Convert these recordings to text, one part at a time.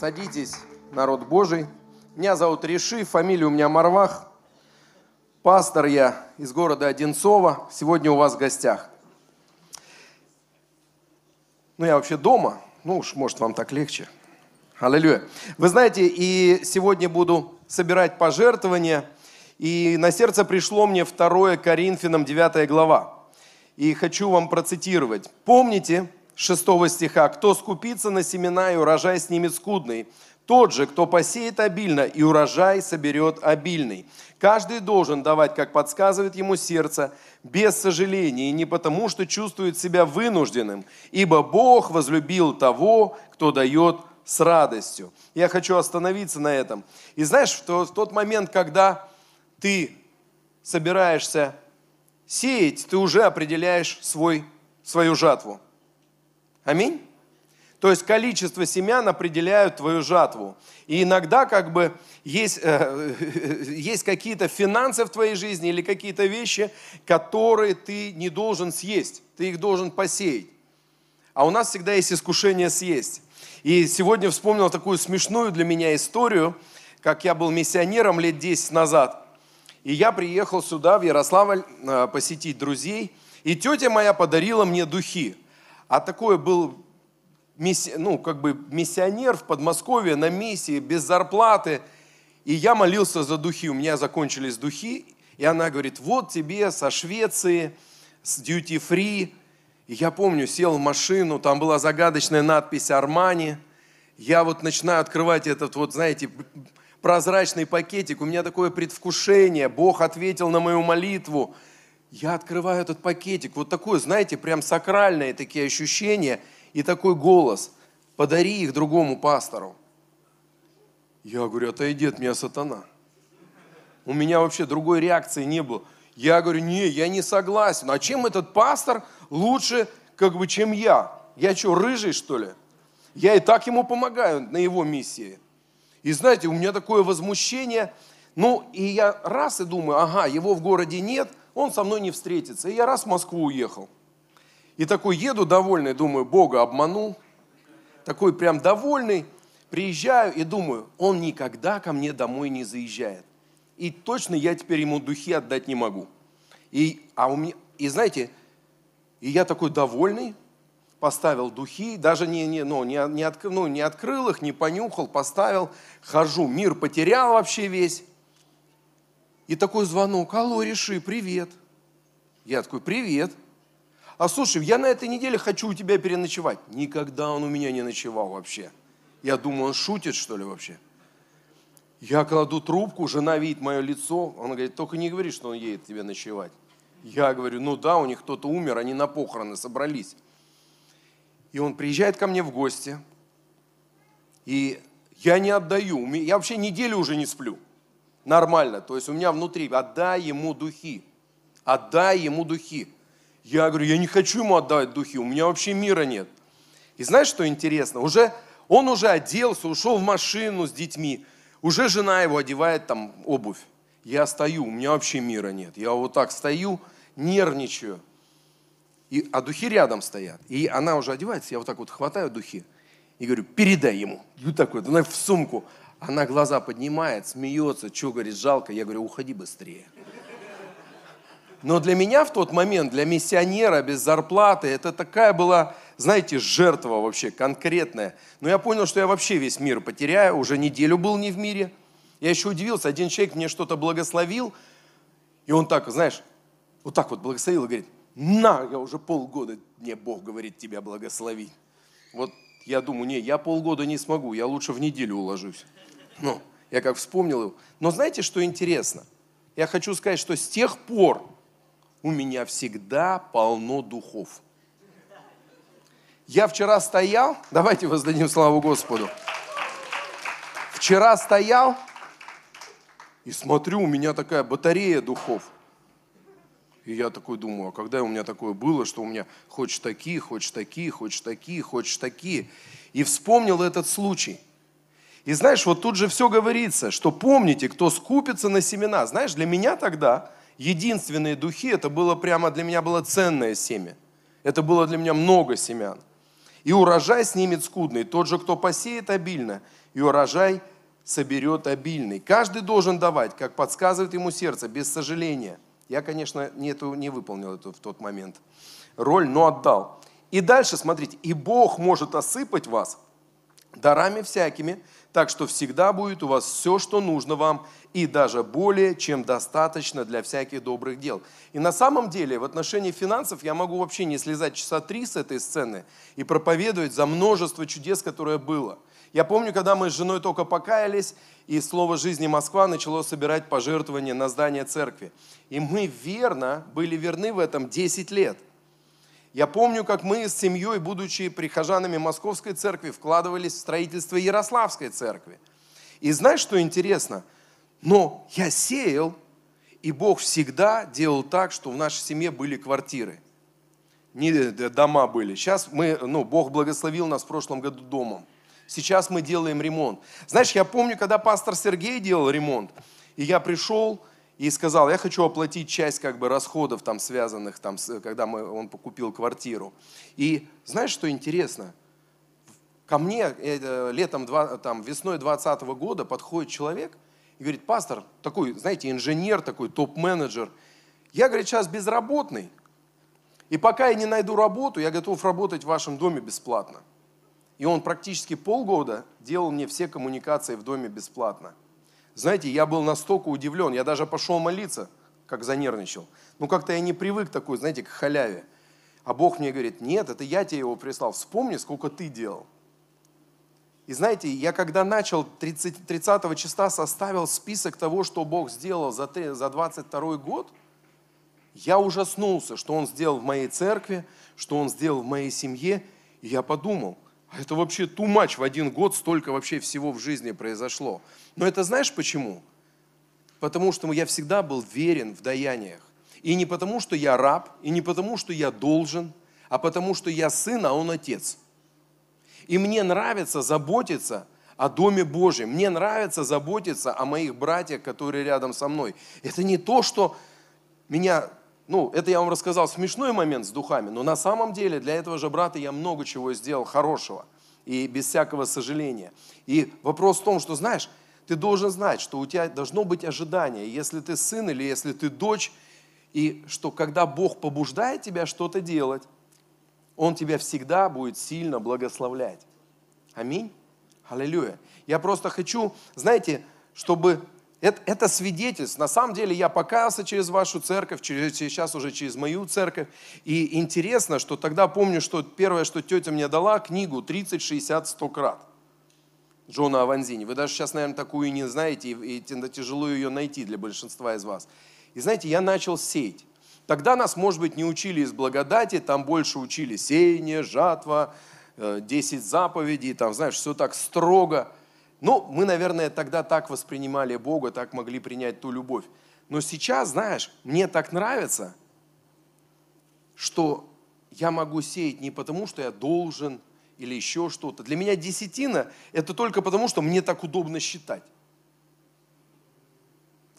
Садитесь, народ Божий. Меня зовут Реши, фамилия у меня Марвах. Пастор я из города Одинцова. Сегодня у вас в гостях. Ну, я вообще дома. Ну уж, может, вам так легче. Аллилуйя. Вы знаете, и сегодня буду собирать пожертвования. И на сердце пришло мне 2 Коринфянам 9 глава. И хочу вам процитировать. Помните, 6 стиха, «Кто скупится на семена и урожай снимет скудный, тот же, кто посеет обильно и урожай соберет обильный. Каждый должен давать, как подсказывает ему сердце, без сожаления, и не потому, что чувствует себя вынужденным, ибо Бог возлюбил того, кто дает с радостью. Я хочу остановиться на этом. И знаешь, в тот момент, когда ты собираешься сеять, ты уже определяешь свой, свою жатву. Аминь? То есть количество семян определяют твою жатву. И иногда как бы есть, э, есть какие-то финансы в твоей жизни или какие-то вещи, которые ты не должен съесть, ты их должен посеять. А у нас всегда есть искушение съесть. И сегодня вспомнил такую смешную для меня историю, как я был миссионером лет 10 назад. И я приехал сюда, в Ярославль, э, посетить друзей. И тетя моя подарила мне духи а такой был ну, как бы миссионер в Подмосковье на миссии, без зарплаты. И я молился за духи, у меня закончились духи. И она говорит, вот тебе со Швеции, с duty free. И я помню, сел в машину, там была загадочная надпись «Армани». Я вот начинаю открывать этот вот, знаете, прозрачный пакетик. У меня такое предвкушение. Бог ответил на мою молитву я открываю этот пакетик, вот такое, знаете, прям сакральные такие ощущения и такой голос, подари их другому пастору. Я говорю, отойди от меня, сатана. У меня вообще другой реакции не было. Я говорю, не, я не согласен. А чем этот пастор лучше, как бы, чем я? Я что, рыжий, что ли? Я и так ему помогаю на его миссии. И знаете, у меня такое возмущение. Ну, и я раз и думаю, ага, его в городе нет, он со мной не встретится. И я раз в Москву уехал. И такой еду довольный, думаю, Бога обманул. Такой прям довольный, приезжаю и думаю, он никогда ко мне домой не заезжает. И точно я теперь ему духи отдать не могу. И, а у меня, и знаете, и я такой довольный, поставил духи, даже не, не, ну, не, не, от, ну, не открыл их, не понюхал, поставил, хожу, мир потерял вообще весь. И такой звонок, алло, реши, привет. Я такой, привет. А слушай, я на этой неделе хочу у тебя переночевать. Никогда он у меня не ночевал вообще. Я думаю, он шутит, что ли, вообще. Я кладу трубку, жена видит мое лицо. Она говорит, только не говори, что он едет тебе ночевать. Я говорю, ну да, у них кто-то умер, они на похороны собрались. И он приезжает ко мне в гости. И я не отдаю. Я вообще неделю уже не сплю нормально. То есть у меня внутри, отдай ему духи, отдай ему духи. Я говорю, я не хочу ему отдавать духи, у меня вообще мира нет. И знаешь, что интересно? Уже, он уже оделся, ушел в машину с детьми, уже жена его одевает там обувь. Я стою, у меня вообще мира нет. Я вот так стою, нервничаю. И, а духи рядом стоят. И она уже одевается, я вот так вот хватаю духи и говорю, передай ему. И вот так вот, она в сумку. Она глаза поднимает, смеется, что, говорит, жалко. Я говорю, уходи быстрее. Но для меня в тот момент, для миссионера без зарплаты, это такая была, знаете, жертва вообще конкретная. Но я понял, что я вообще весь мир потеряю, уже неделю был не в мире. Я еще удивился, один человек мне что-то благословил, и он так, знаешь, вот так вот благословил и говорит, на, я уже полгода, мне Бог говорит тебя благословить. Вот я думаю, не, я полгода не смогу, я лучше в неделю уложусь. Ну, я как вспомнил его. Но знаете, что интересно? Я хочу сказать, что с тех пор у меня всегда полно духов. Я вчера стоял, давайте воздадим славу Господу. Вчера стоял и смотрю, у меня такая батарея духов. И я такой думаю, а когда у меня такое было, что у меня хочешь такие, хочешь такие, хочешь такие, хочешь такие. И вспомнил этот случай – и знаешь, вот тут же все говорится, что помните, кто скупится на семена. Знаешь, для меня тогда единственные духи, это было прямо для меня было ценное семя. Это было для меня много семян. И урожай снимет скудный. Тот же, кто посеет обильно, и урожай соберет обильный. Каждый должен давать, как подсказывает ему сердце, без сожаления. Я, конечно, не, эту, не выполнил эту в тот момент роль, но отдал. И дальше, смотрите, и Бог может осыпать вас дарами всякими, так что всегда будет у вас все, что нужно вам, и даже более, чем достаточно для всяких добрых дел. И на самом деле в отношении финансов я могу вообще не слезать часа три с этой сцены и проповедовать за множество чудес, которое было. Я помню, когда мы с женой только покаялись, и Слово жизни Москва начало собирать пожертвования на здание церкви. И мы верно, были верны в этом 10 лет – я помню, как мы с семьей, будучи прихожанами Московской церкви, вкладывались в строительство Ярославской церкви. И знаешь, что интересно? Но я сеял, и Бог всегда делал так, что в нашей семье были квартиры. Не дома были. Сейчас мы, ну, Бог благословил нас в прошлом году домом. Сейчас мы делаем ремонт. Знаешь, я помню, когда пастор Сергей делал ремонт, и я пришел, и сказал, я хочу оплатить часть как бы расходов там связанных, там, с, когда мы, он покупил квартиру. И знаешь, что интересно? Ко мне э, летом, там, весной 2020 года подходит человек и говорит, пастор, такой, знаете, инженер, такой топ-менеджер, я, говорит, сейчас безработный, и пока я не найду работу, я готов работать в вашем доме бесплатно. И он практически полгода делал мне все коммуникации в доме бесплатно. Знаете, я был настолько удивлен, я даже пошел молиться, как занервничал. Ну, как-то я не привык такой, знаете, к халяве. А Бог мне говорит, нет, это я тебе его прислал, вспомни, сколько ты делал. И знаете, я когда начал 30, 30 числа составил список того, что Бог сделал за, за 22 год, я ужаснулся, что Он сделал в моей церкви, что Он сделал в моей семье. И я подумал – это вообще ту матч в один год столько вообще всего в жизни произошло. Но это знаешь почему? Потому что я всегда был верен в даяниях. И не потому, что я раб, и не потому, что я должен, а потому, что я сын, а он отец. И мне нравится заботиться о Доме Божьем. Мне нравится заботиться о моих братьях, которые рядом со мной. Это не то, что меня ну, это я вам рассказал смешной момент с духами, но на самом деле для этого же брата я много чего сделал хорошего и без всякого сожаления. И вопрос в том, что, знаешь, ты должен знать, что у тебя должно быть ожидание, если ты сын или если ты дочь, и что когда Бог побуждает тебя что-то делать, Он тебя всегда будет сильно благословлять. Аминь. Аллилуйя. Я просто хочу, знаете, чтобы это, это свидетельство. На самом деле я покаялся через вашу церковь, через, сейчас уже через мою церковь. И интересно, что тогда помню, что первое, что тетя мне дала, книгу 30, 60, 100 крат. Джона Аванзини. Вы даже сейчас, наверное, такую не знаете, и тяжело ее найти для большинства из вас. И знаете, я начал сеять. Тогда нас, может быть, не учили из благодати, там больше учили сеяние, жатва, 10 э, заповедей, там, знаешь, все так строго. Ну, мы, наверное, тогда так воспринимали Бога, так могли принять ту любовь. Но сейчас, знаешь, мне так нравится, что я могу сеять не потому, что я должен или еще что-то. Для меня десятина – это только потому, что мне так удобно считать.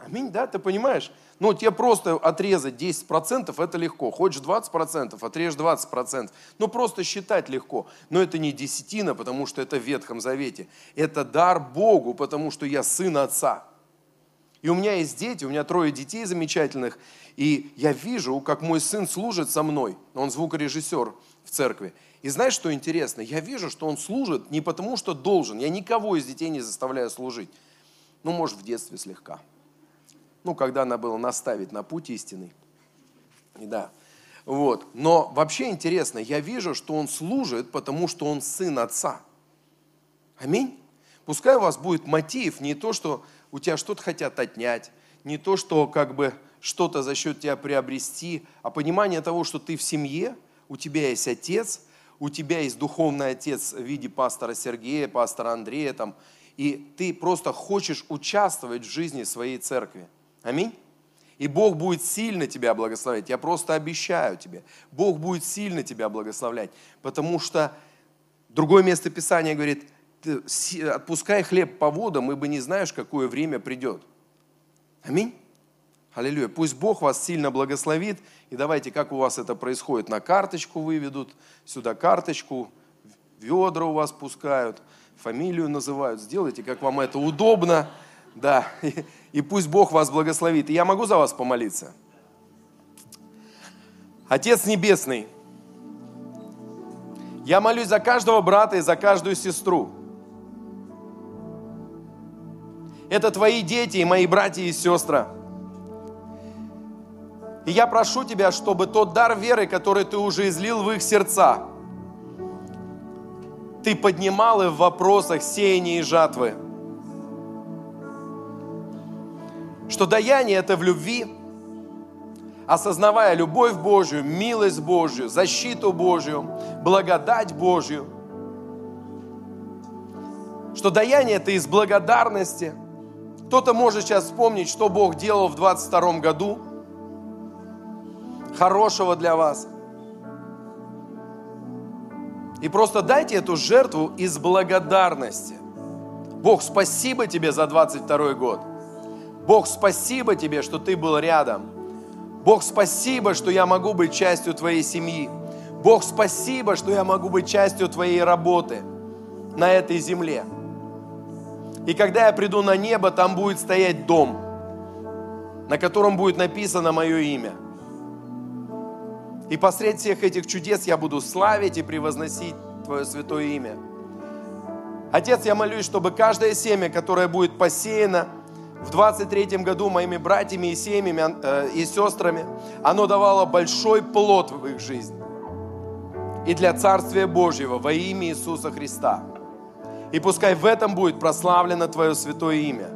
Аминь, да, ты понимаешь? Ну, тебе просто отрезать 10% это легко. Хочешь 20%, отрежь 20%. Ну, просто считать легко. Но это не десятина, потому что это в Ветхом Завете. Это дар Богу, потому что я сын Отца. И у меня есть дети, у меня трое детей замечательных, и я вижу, как мой сын служит со мной. Он звукорежиссер в церкви. И знаешь, что интересно? Я вижу, что он служит не потому, что должен. Я никого из детей не заставляю служить. Ну, может, в детстве слегка ну, когда она была наставить на путь истинный. Да. Вот. Но вообще интересно, я вижу, что он служит, потому что он сын отца. Аминь. Пускай у вас будет мотив не то, что у тебя что-то хотят отнять, не то, что как бы что-то за счет тебя приобрести, а понимание того, что ты в семье, у тебя есть отец, у тебя есть духовный отец в виде пастора Сергея, пастора Андрея, там, и ты просто хочешь участвовать в жизни своей церкви. Аминь. И Бог будет сильно тебя благословлять. Я просто обещаю тебе. Бог будет сильно тебя благословлять. Потому что другое место Писания говорит, отпускай хлеб по водам, ибо не знаешь, какое время придет. Аминь. Аллилуйя. Пусть Бог вас сильно благословит. И давайте, как у вас это происходит, на карточку выведут, сюда карточку, ведра у вас пускают, фамилию называют. Сделайте, как вам это удобно. Да, и, и пусть Бог вас благословит. И я могу за вас помолиться? Отец Небесный, я молюсь за каждого брата и за каждую сестру. Это твои дети и мои братья и сестры. И я прошу Тебя, чтобы тот дар веры, который Ты уже излил в их сердца, Ты поднимал их в вопросах сеяния и жатвы. Что даяние – это в любви, осознавая любовь Божью, милость Божью, защиту Божью, благодать Божью. Что даяние – это из благодарности. Кто-то может сейчас вспомнить, что Бог делал в 22 году – хорошего для вас. И просто дайте эту жертву из благодарности. Бог, спасибо тебе за 22 год. Бог, спасибо тебе, что ты был рядом. Бог, спасибо, что я могу быть частью твоей семьи. Бог, спасибо, что я могу быть частью твоей работы на этой земле. И когда я приду на небо, там будет стоять дом, на котором будет написано мое имя – и посред всех этих чудес я буду славить и превозносить Твое святое имя. Отец, я молюсь, чтобы каждое семя, которое будет посеяно в 23 году моими братьями и семьями э, и сестрами, оно давало большой плод в их жизни. И для Царствия Божьего во имя Иисуса Христа. И пускай в этом будет прославлено Твое святое имя.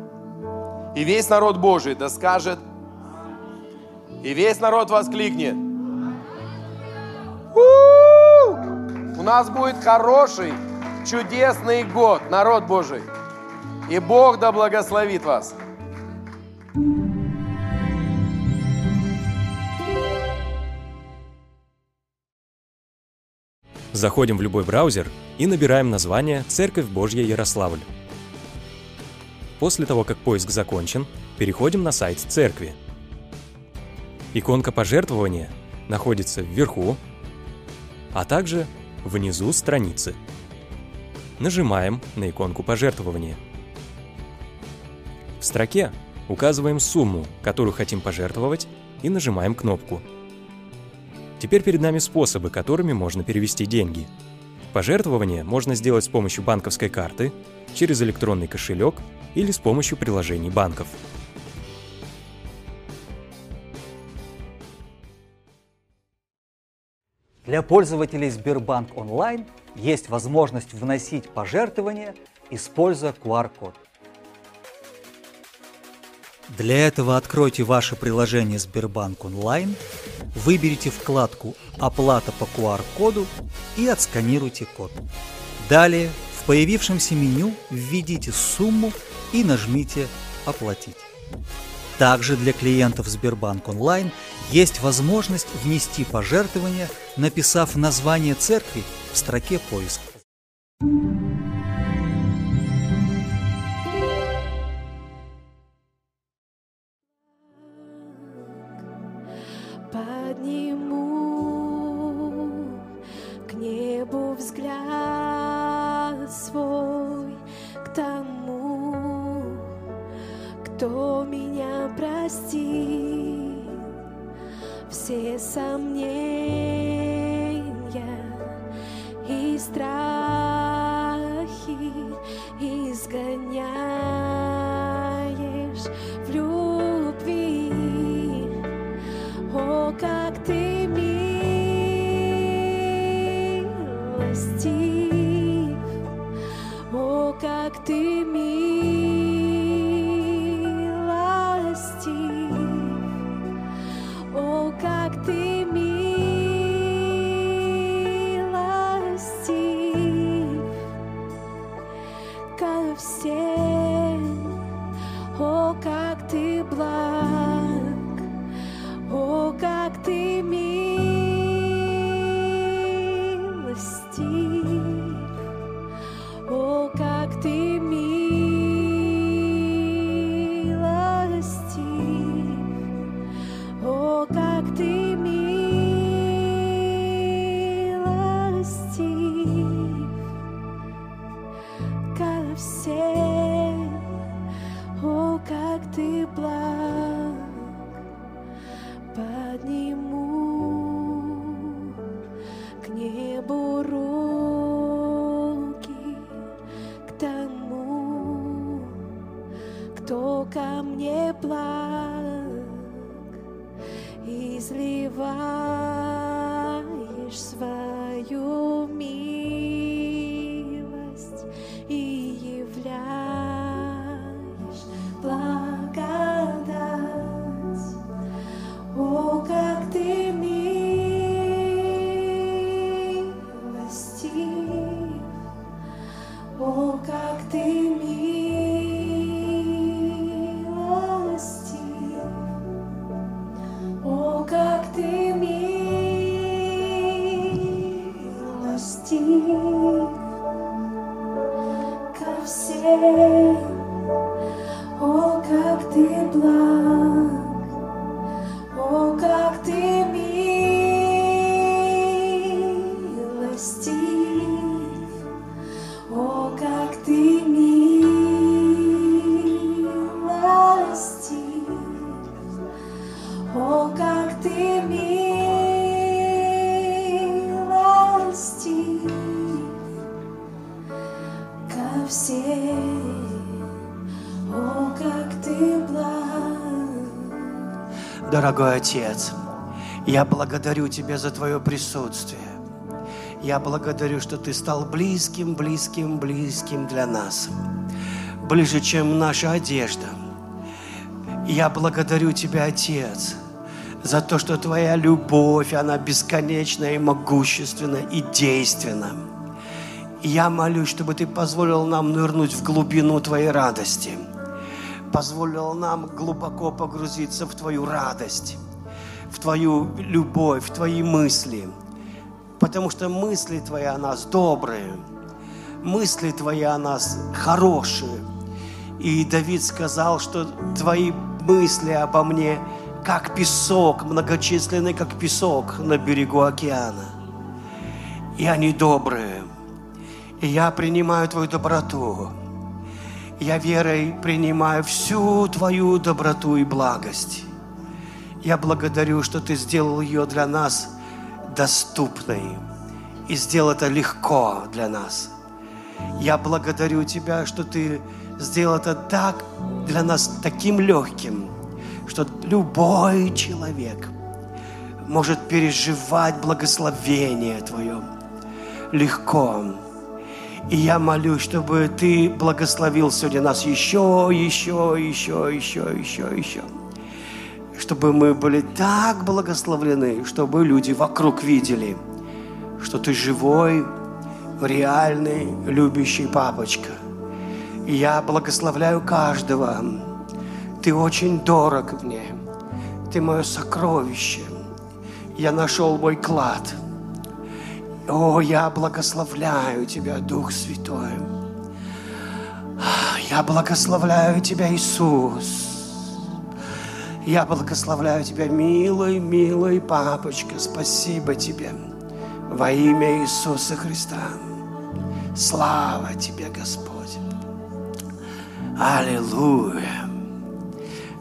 И весь народ Божий да скажет, и весь народ воскликнет, у нас будет хороший, чудесный год, народ Божий. И Бог да благословит вас. Заходим в любой браузер и набираем название «Церковь Божья Ярославль». После того, как поиск закончен, переходим на сайт церкви. Иконка пожертвования находится вверху а также внизу страницы. Нажимаем на иконку пожертвования. В строке указываем сумму, которую хотим пожертвовать, и нажимаем кнопку. Теперь перед нами способы, которыми можно перевести деньги. Пожертвование можно сделать с помощью банковской карты, через электронный кошелек или с помощью приложений банков. Для пользователей Сбербанк онлайн есть возможность вносить пожертвования, используя QR-код. Для этого откройте ваше приложение Сбербанк онлайн, выберите вкладку «Оплата по QR-коду» и отсканируйте код. Далее в появившемся меню введите сумму и нажмите «Оплатить». Также для клиентов Сбербанк онлайн есть возможность внести пожертвования, написав название церкви в строке поиска. О, как ты милостив ко всем, о, как ты благ. Дорогой Отец, я благодарю Тебя за Твое присутствие. Я благодарю, что Ты стал близким, близким, близким для нас. Ближе, чем наша одежда. Я благодарю Тебя, Отец, за то, что Твоя любовь, она бесконечна и могущественна и действенна. И я молюсь, чтобы Ты позволил нам нырнуть в глубину Твоей радости – позволил нам глубоко погрузиться в Твою радость, в Твою любовь, в Твои мысли. Потому что мысли Твои о нас добрые, мысли Твои о нас хорошие. И Давид сказал, что Твои мысли обо мне как песок, многочисленный как песок на берегу океана. И они добрые. И я принимаю Твою доброту. Я верой принимаю всю Твою доброту и благость. Я благодарю, что Ты сделал ее для нас доступной и сделал это легко для нас. Я благодарю Тебя, что Ты сделал это так для нас таким легким, что любой человек может переживать благословение Твое легко. И я молюсь, чтобы Ты благословил сегодня нас еще, еще, еще, еще, еще, еще. Чтобы мы были так благословлены, чтобы люди вокруг видели, что Ты живой, реальный, любящий папочка. И я благословляю каждого. Ты очень дорог мне. Ты мое сокровище. Я нашел мой клад – о, я благословляю Тебя, Дух Святой. Я благословляю Тебя, Иисус. Я благословляю Тебя, милый, милый папочка. Спасибо Тебе во имя Иисуса Христа. Слава Тебе, Господь. Аллилуйя.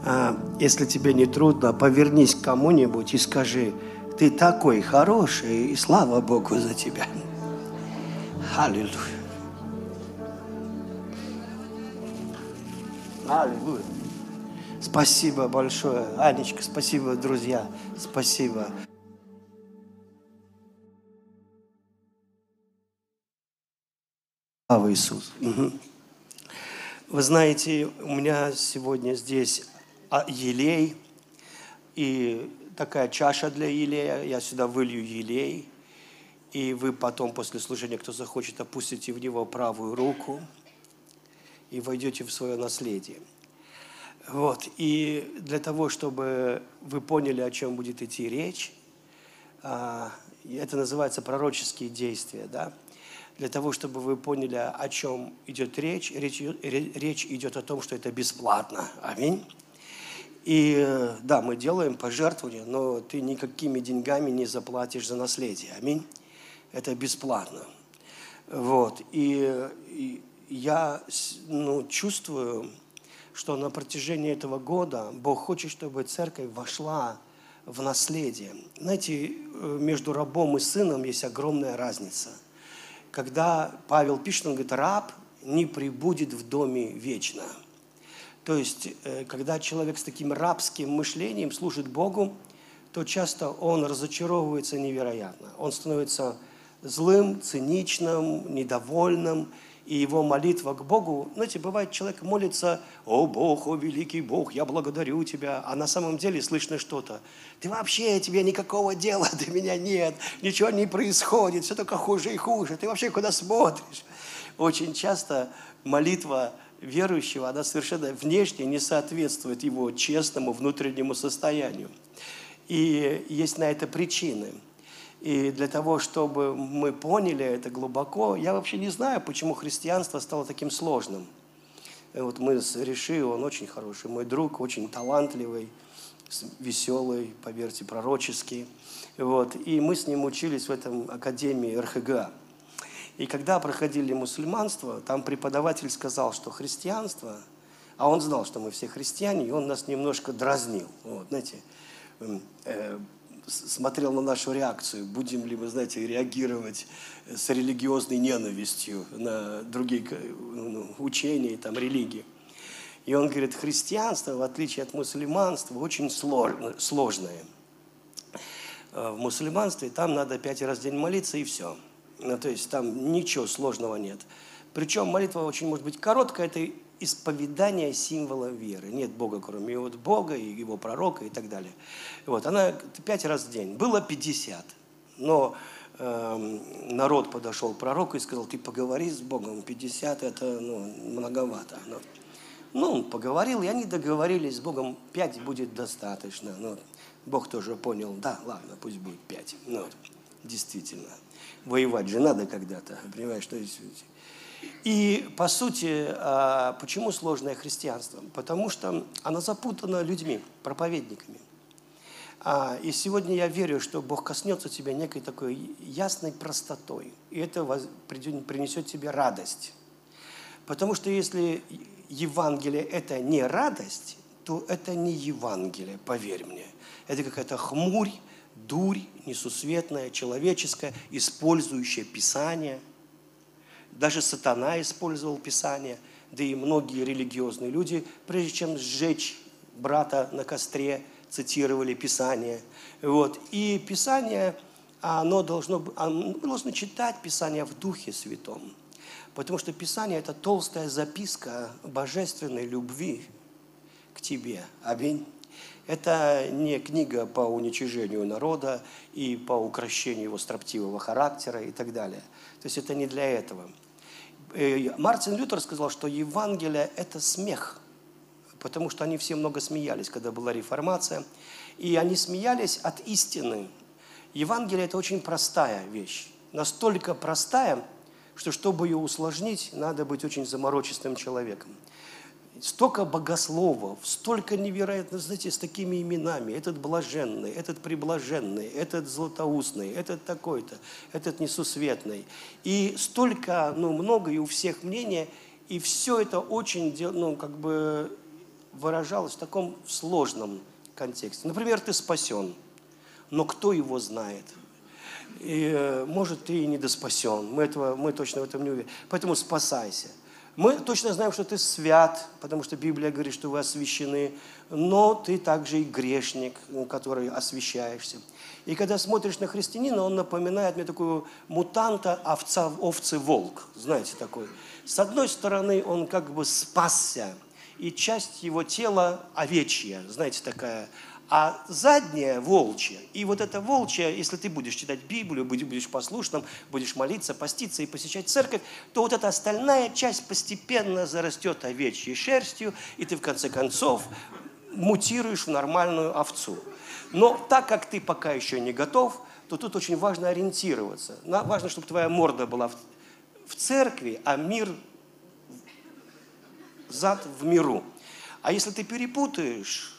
А, Если тебе не трудно, повернись к кому-нибудь и скажи, ты такой хороший, и слава Богу за тебя. Аллилуйя. Аллилуйя. Спасибо большое. Анечка, спасибо, друзья. Спасибо. Слава Иисус. Вы знаете, у меня сегодня здесь елей и такая чаша для елея. Я сюда вылью елей. И вы потом, после служения, кто захочет, опустите в него правую руку и войдете в свое наследие. Вот. И для того, чтобы вы поняли, о чем будет идти речь, а, это называется пророческие действия, да? Для того, чтобы вы поняли, о чем идет речь, речь, речь идет о том, что это бесплатно. Аминь. И э, да, мы делаем пожертвования, но ты никакими деньгами не заплатишь за наследие. Аминь. Это бесплатно. Вот. И, и я ну, чувствую, что на протяжении этого года Бог хочет, чтобы церковь вошла в наследие. Знаете, э, между рабом и сыном есть огромная разница. Когда Павел пишет, он говорит, раб не прибудет в доме вечно. То есть, э, когда человек с таким рабским мышлением служит Богу, то часто он разочаровывается невероятно. Он становится злым, циничным, недовольным, и его молитва к Богу, знаете, бывает, человек молится, «О Бог, о великий Бог, я благодарю Тебя», а на самом деле слышно что-то. «Ты вообще, тебе никакого дела до меня нет, ничего не происходит, все только хуже и хуже, ты вообще куда смотришь?» Очень часто молитва верующего, она совершенно внешне не соответствует его честному внутреннему состоянию. И есть на это причины – и для того, чтобы мы поняли это глубоко, я вообще не знаю, почему христианство стало таким сложным. И вот мы с Реши, он очень хороший, мой друг, очень талантливый, веселый, поверьте, пророческий. Вот. И мы с ним учились в этом академии РХГ. И когда проходили мусульманство, там преподаватель сказал, что христианство, а он знал, что мы все христиане, и он нас немножко дразнил. Вот, знаете, э, смотрел на нашу реакцию, будем ли мы, знаете, реагировать с религиозной ненавистью на другие ну, учения, там, религии. И он говорит, христианство, в отличие от мусульманства, очень сложное. Э, в мусульманстве там надо пять раз в день молиться и все. Ну, то есть там ничего сложного нет. Причем молитва очень может быть короткая, это исповедание символа веры. Нет Бога, кроме вот Бога и его пророка и так далее. Вот, она пять раз в день. Было 50. Но э, народ подошел к пророку и сказал, ты поговори с Богом, 50 это ну, многовато. Но, ну, он поговорил, и они договорились с Богом, 5 будет достаточно. Ну, Бог тоже понял, да, ладно, пусть будет 5. Ну, действительно, воевать же надо когда-то, понимаешь, что есть и, по сути, а, почему сложное христианство? Потому что оно запутано людьми, проповедниками. А, и сегодня я верю, что Бог коснется тебя некой такой ясной простотой. И это принесет тебе радость. Потому что если Евангелие – это не радость, то это не Евангелие, поверь мне. Это какая-то хмурь, дурь, несусветная, человеческая, использующая Писание – даже сатана использовал Писание, да и многие религиозные люди, прежде чем сжечь брата на костре, цитировали Писание. Вот. И Писание, оно должно, оно должно читать Писание в Духе Святом. Потому что Писание – это толстая записка божественной любви к тебе. Аминь. Это не книга по уничижению народа и по укращению его строптивого характера и так далее. То есть это не для этого. Э, Мартин Лютер сказал, что Евангелие – это смех, потому что они все много смеялись, когда была реформация, и они смеялись от истины. Евангелие – это очень простая вещь, настолько простая, что чтобы ее усложнить, надо быть очень заморочистым человеком столько богословов, столько невероятно, знаете, с такими именами. Этот блаженный, этот приблаженный, этот златоустный, этот такой-то, этот несусветный. И столько, ну, много, и у всех мнения, и все это очень, ну, как бы выражалось в таком сложном контексте. Например, ты спасен, но кто его знает? И, э, может, ты и недоспасен. Мы, этого, мы точно в этом не уверены. Поэтому спасайся – мы точно знаем, что ты свят, потому что Библия говорит, что вы освящены, но ты также и грешник, который освящаешься. И когда смотришь на христианина, он напоминает мне такую мутанта овца, овцы волк, знаете такой. С одной стороны, он как бы спасся, и часть его тела овечья, знаете, такая а задняя волчья. И вот эта волчья, если ты будешь читать Библию, будешь послушным, будешь молиться, поститься и посещать церковь, то вот эта остальная часть постепенно зарастет овечьей шерстью, и ты в конце концов мутируешь в нормальную овцу. Но так как ты пока еще не готов, то тут очень важно ориентироваться. Важно, чтобы твоя морда была в, церкви, а мир зад в миру. А если ты перепутаешь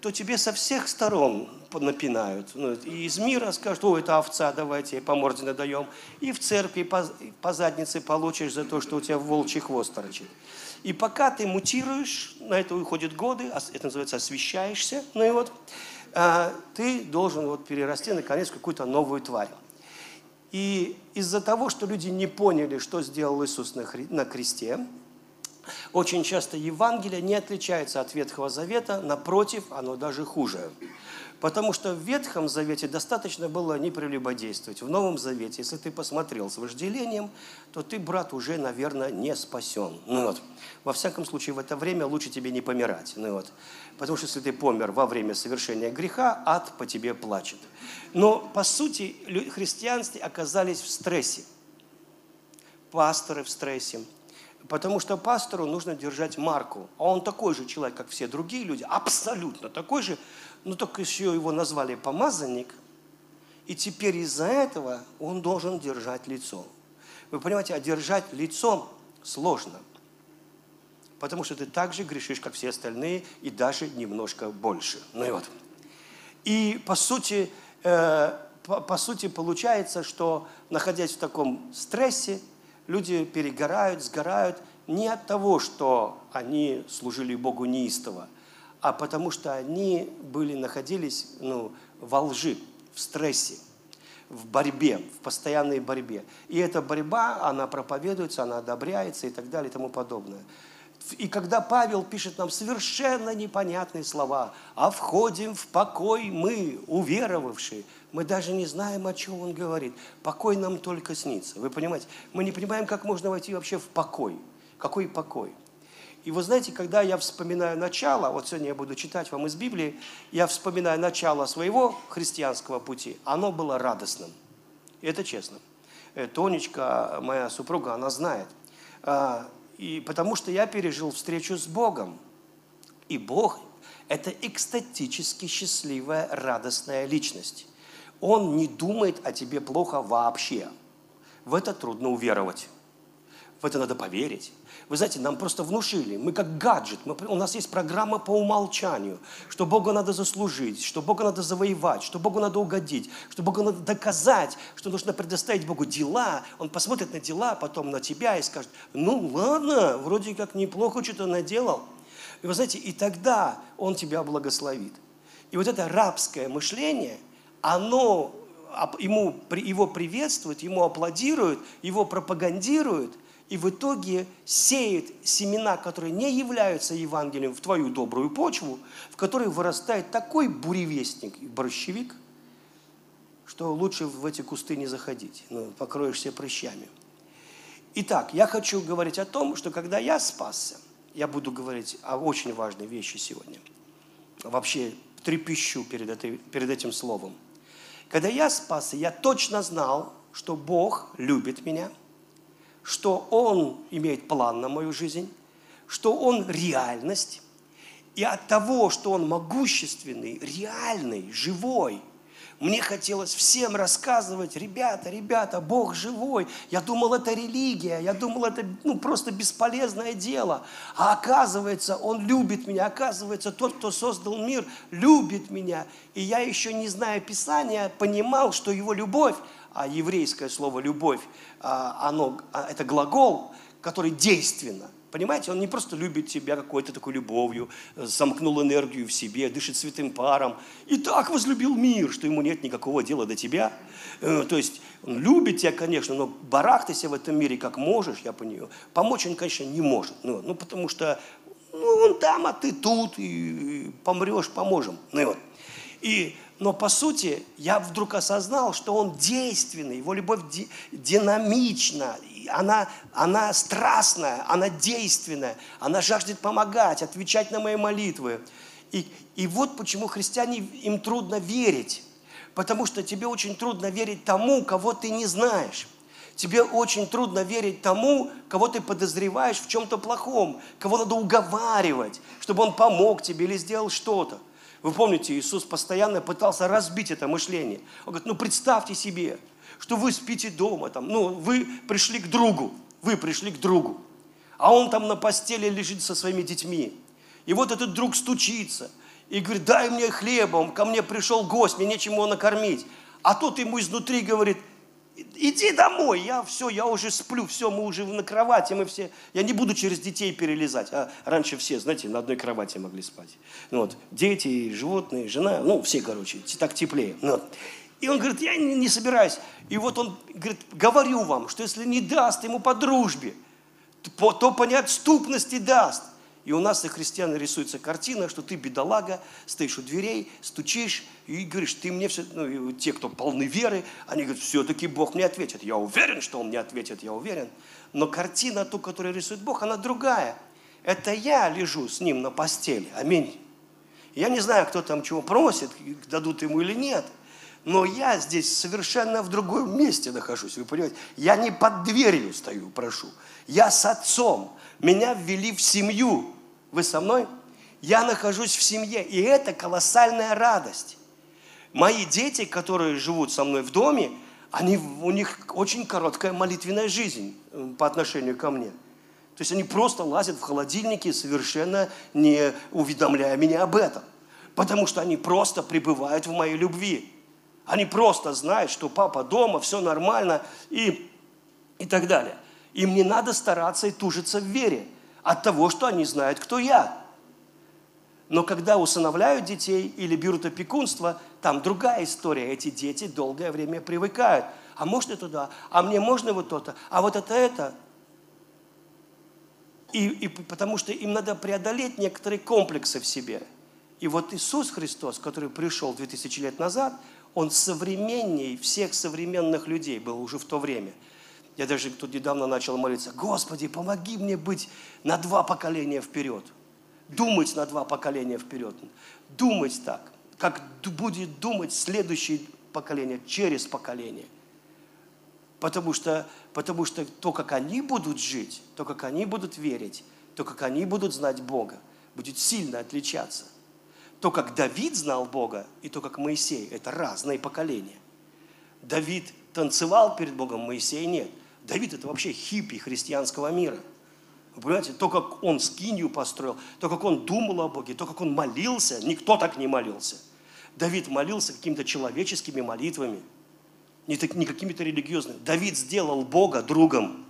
то тебе со всех сторон напинают. Ну, и из мира скажут, о, это овца, давайте по морде надаем. И в церкви по, по заднице получишь за то, что у тебя волчий хвост торчит. И пока ты мутируешь, на это уходят годы, это называется освещаешься, ну и вот, а, ты должен вот перерасти, наконец, какую-то новую тварь. И из-за того, что люди не поняли, что сделал Иисус на, на кресте, очень часто Евангелие не отличается от Ветхого Завета, напротив, оно даже хуже. Потому что в Ветхом Завете достаточно было не прелюбодействовать. В Новом Завете, если ты посмотрел с вожделением, то ты, брат, уже, наверное, не спасен. Ну вот. Во всяком случае, в это время лучше тебе не помирать. Ну вот. Потому что если ты помер во время совершения греха, ад по тебе плачет. Но, по сути, христианстве оказались в стрессе. Пасторы в стрессе. Потому что пастору нужно держать марку. А он такой же человек, как все другие люди, абсолютно такой же, но только еще его назвали помазанник. И теперь из-за этого он должен держать лицо. Вы понимаете, а держать лицо сложно. Потому что ты так же грешишь, как все остальные, и даже немножко больше. Ну и вот. И по сути, э, по, по сути получается, что находясь в таком стрессе, люди перегорают, сгорают не от того, что они служили Богу неистово, а потому что они были, находились ну, во лжи, в стрессе, в борьбе, в постоянной борьбе. И эта борьба, она проповедуется, она одобряется и так далее и тому подобное. И когда Павел пишет нам совершенно непонятные слова, а входим в покой мы, уверовавшие, мы даже не знаем, о чем он говорит. Покой нам только снится. Вы понимаете? Мы не понимаем, как можно войти вообще в покой. Какой покой? И вы знаете, когда я вспоминаю начало, вот сегодня я буду читать вам из Библии, я вспоминаю начало своего христианского пути, оно было радостным. Это честно. Э, Тонечка, моя супруга, она знает. А, И потому что я пережил встречу с Богом. И Бог – это экстатически счастливая, радостная личность. Он не думает о тебе плохо вообще. В это трудно уверовать. В это надо поверить. Вы знаете, нам просто внушили, мы как гаджет, мы, у нас есть программа по умолчанию, что Богу надо заслужить, что Богу надо завоевать, что Богу надо угодить, что Богу надо доказать, что нужно предоставить Богу дела. Он посмотрит на дела, потом на тебя и скажет, ну ладно, вроде как неплохо что-то наделал. И вы знаете, и тогда Он тебя благословит. И вот это рабское мышление, оно ему, его приветствует, ему аплодируют, его пропагандируют, и в итоге сеет семена, которые не являются Евангелием, в твою добрую почву, в которой вырастает такой буревестник и борщевик, что лучше в эти кусты не заходить, ну, покроешься прыщами. Итак, я хочу говорить о том, что когда я спасся, я буду говорить о очень важной вещи сегодня. Вообще трепещу перед, этой, перед этим словом. Когда я спасся, я точно знал, что Бог любит меня, что Он имеет план на мою жизнь, что Он реальность. И от того, что Он могущественный, реальный, живой, мне хотелось всем рассказывать, ребята, ребята, Бог живой. Я думал, это религия, я думал, это ну, просто бесполезное дело. А оказывается, Он любит меня, оказывается, тот, кто создал мир, любит меня. И я еще, не зная Писания, понимал, что Его любовь, а еврейское слово «любовь», а, оно, а, это глагол, который действенно. Понимаете, он не просто любит тебя какой-то такой любовью, э, замкнул энергию в себе, дышит святым паром. И так возлюбил мир, что ему нет никакого дела до тебя. Э, То есть он любит тебя, конечно, но барахтайся в этом мире как можешь, я понимаю. Помочь он, конечно, не может. Ну, ну потому что ну, он там, а ты тут, и помрешь, поможем. Ну и вот. И, но по сути, я вдруг осознал, что он действенный, его любовь ди- динамична, она, она страстная, она действенная, она жаждет помогать, отвечать на мои молитвы. И, и вот почему христиане, им трудно верить, потому что тебе очень трудно верить тому, кого ты не знаешь. Тебе очень трудно верить тому, кого ты подозреваешь в чем-то плохом, кого надо уговаривать, чтобы он помог тебе или сделал что-то. Вы помните, Иисус постоянно пытался разбить это мышление. Он говорит, ну представьте себе, что вы спите дома, там, ну вы пришли к другу, вы пришли к другу, а он там на постели лежит со своими детьми. И вот этот друг стучится и говорит, дай мне хлеба, он ко мне пришел гость, мне нечем его накормить. А тот ему изнутри говорит, иди домой, я все, я уже сплю, все, мы уже на кровати, мы все, я не буду через детей перелезать. А раньше все, знаете, на одной кровати могли спать. Ну, вот, дети, животные, жена, ну, все, короче, так теплее. Ну, вот. И он говорит, я не, собираюсь. И вот он говорит, говорю вам, что если не даст ему по дружбе, то, то по неотступности даст. И у нас, и христиан, рисуется картина, что ты бедолага, стоишь у дверей, стучишь и говоришь, ты мне все... Ну, те, кто полны веры, они говорят, все-таки Бог мне ответит. Я уверен, что Он мне ответит, я уверен. Но картина, ту, которую рисует Бог, она другая. Это я лежу с Ним на постели. Аминь. Я не знаю, кто там чего просит, дадут ему или нет. Но я здесь совершенно в другом месте нахожусь, вы понимаете? Я не под дверью стою, прошу. Я с отцом. Меня ввели в семью. Вы со мной? Я нахожусь в семье, и это колоссальная радость. Мои дети, которые живут со мной в доме, они, у них очень короткая молитвенная жизнь э, по отношению ко мне. То есть они просто лазят в холодильнике, совершенно не уведомляя меня об этом. Потому что они просто пребывают в моей любви. Они просто знают, что папа дома, все нормально и, и так далее. Им не надо стараться и тужиться в вере от того, что они знают, кто я. Но когда усыновляют детей или берут опекунство, там другая история. Эти дети долгое время привыкают. А можно туда? А мне можно вот то-то? А вот это это? И, и потому что им надо преодолеть некоторые комплексы в себе. И вот Иисус Христос, который пришел 2000 лет назад, Он современней всех современных людей был уже в то время – я даже тут недавно начал молиться, Господи, помоги мне быть на два поколения вперед. Думать на два поколения вперед. Думать так, как будет думать следующее поколение, через поколение. Потому что, потому что то, как они будут жить, то, как они будут верить, то, как они будут знать Бога, будет сильно отличаться. То, как Давид знал Бога, и то, как Моисей, это разные поколения. Давид танцевал перед Богом, Моисей нет – Давид это вообще хиппи христианского мира. Вы понимаете, то, как он скинью построил, то, как он думал о Боге, то, как он молился, никто так не молился. Давид молился какими-то человеческими молитвами, не, так, не какими-то религиозными. Давид сделал Бога другом.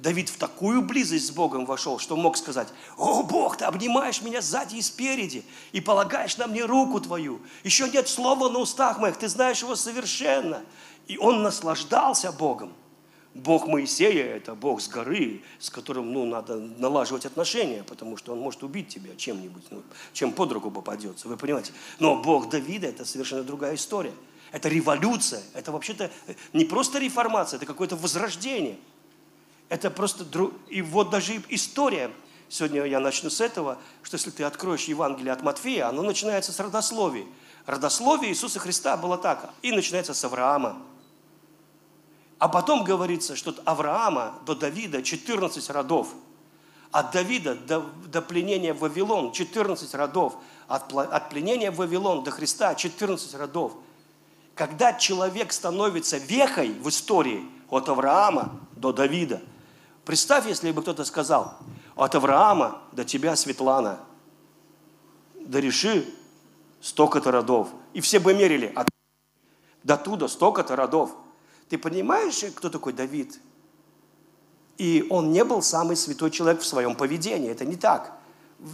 Давид в такую близость с Богом вошел, что мог сказать, «О, Бог, ты обнимаешь меня сзади и спереди, и полагаешь на мне руку твою. Еще нет слова на устах моих, ты знаешь его совершенно». И он наслаждался Богом. Бог Моисея – это Бог с горы, с которым ну, надо налаживать отношения, потому что он может убить тебя чем-нибудь, ну, чем под руку попадется, вы понимаете. Но Бог Давида – это совершенно другая история. Это революция, это вообще-то не просто реформация, это какое-то возрождение. Это просто... Друг... И вот даже история, сегодня я начну с этого, что если ты откроешь Евангелие от Матфея, оно начинается с родословия. Родословие Иисуса Христа было так, и начинается с Авраама. А потом говорится, что от Авраама до Давида 14 родов. От Давида до, до пленения в Вавилон 14 родов. От, от пленения в Вавилон до Христа 14 родов. Когда человек становится вехой в истории от Авраама до Давида, представь, если бы кто-то сказал, от Авраама до тебя, Светлана, да реши столько-то родов. И все бы мерили, от до туда столько-то родов. Ты понимаешь, кто такой Давид? И он не был самый святой человек в своем поведении. Это не так.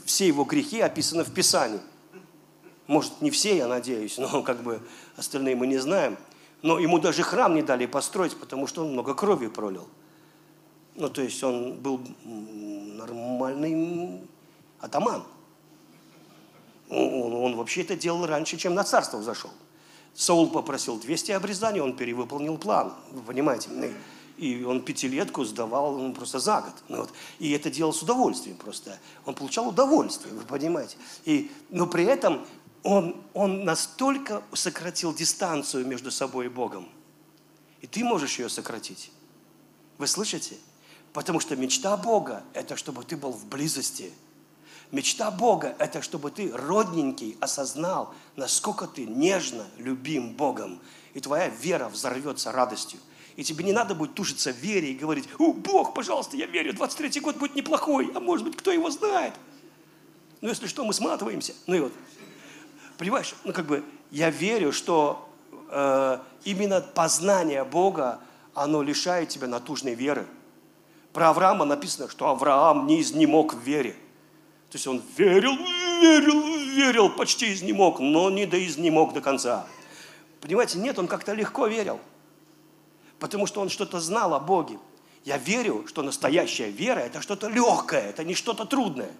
Все его грехи описаны в Писании. Может, не все, я надеюсь, но как бы остальные мы не знаем. Но ему даже храм не дали построить, потому что он много крови пролил. Ну, то есть он был нормальный атаман. Он, он вообще это делал раньше, чем на царство зашел. Саул попросил 200 обрезаний, он перевыполнил план, вы понимаете. И он пятилетку сдавал ну, просто за год. Ну, вот. И это делал с удовольствием просто. Он получал удовольствие, вы понимаете. И, но при этом он, он настолько сократил дистанцию между собой и Богом. И ты можешь ее сократить. Вы слышите? Потому что мечта Бога – это чтобы ты был в близости – Мечта Бога – это чтобы ты, родненький, осознал, насколько ты нежно любим Богом. И твоя вера взорвется радостью. И тебе не надо будет тушиться в вере и говорить, «О, Бог, пожалуйста, я верю, 23-й год будет неплохой, а может быть, кто его знает?» Ну, если что, мы сматываемся. Ну и вот, понимаешь, ну как бы, я верю, что э, именно познание Бога, оно лишает тебя натужной веры. Про Авраама написано, что Авраам не изнемог в вере. То есть он верил, верил, верил, почти изнемог, но не до изнемог до конца. Понимаете, нет, он как-то легко верил. Потому что он что-то знал о Боге. Я верю, что настоящая вера – это что-то легкое, это не что-то трудное.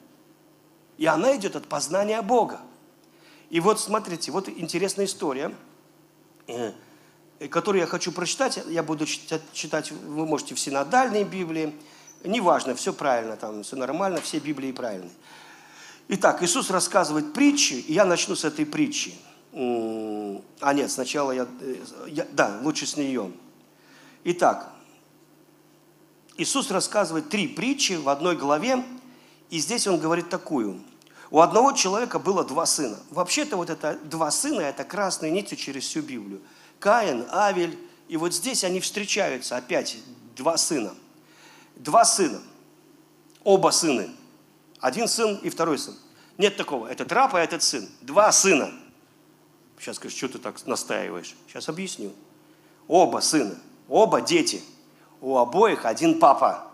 И она идет от познания Бога. И вот смотрите, вот интересная история, э, которую я хочу прочитать. Я буду читать, вы можете в синодальной Библии. Неважно, все правильно, там все нормально, все Библии правильные. Итак, Иисус рассказывает притчи, и я начну с этой притчи. А нет, сначала я, э, я- да, лучше с нее. Итак, Иисус рассказывает три притчи в одной главе, и здесь он говорит такую. У одного человека было два сына. Вообще-то вот это два сына, это красной нитью через всю Библию. Каин, Авель, и вот здесь они встречаются, опять два сына. Два сына, оба сына. Один сын и второй сын. Нет такого, этот раб, а этот сын. Два сына. Сейчас скажешь, что ты так настаиваешь? Сейчас объясню. Оба сына, оба дети. У обоих один папа.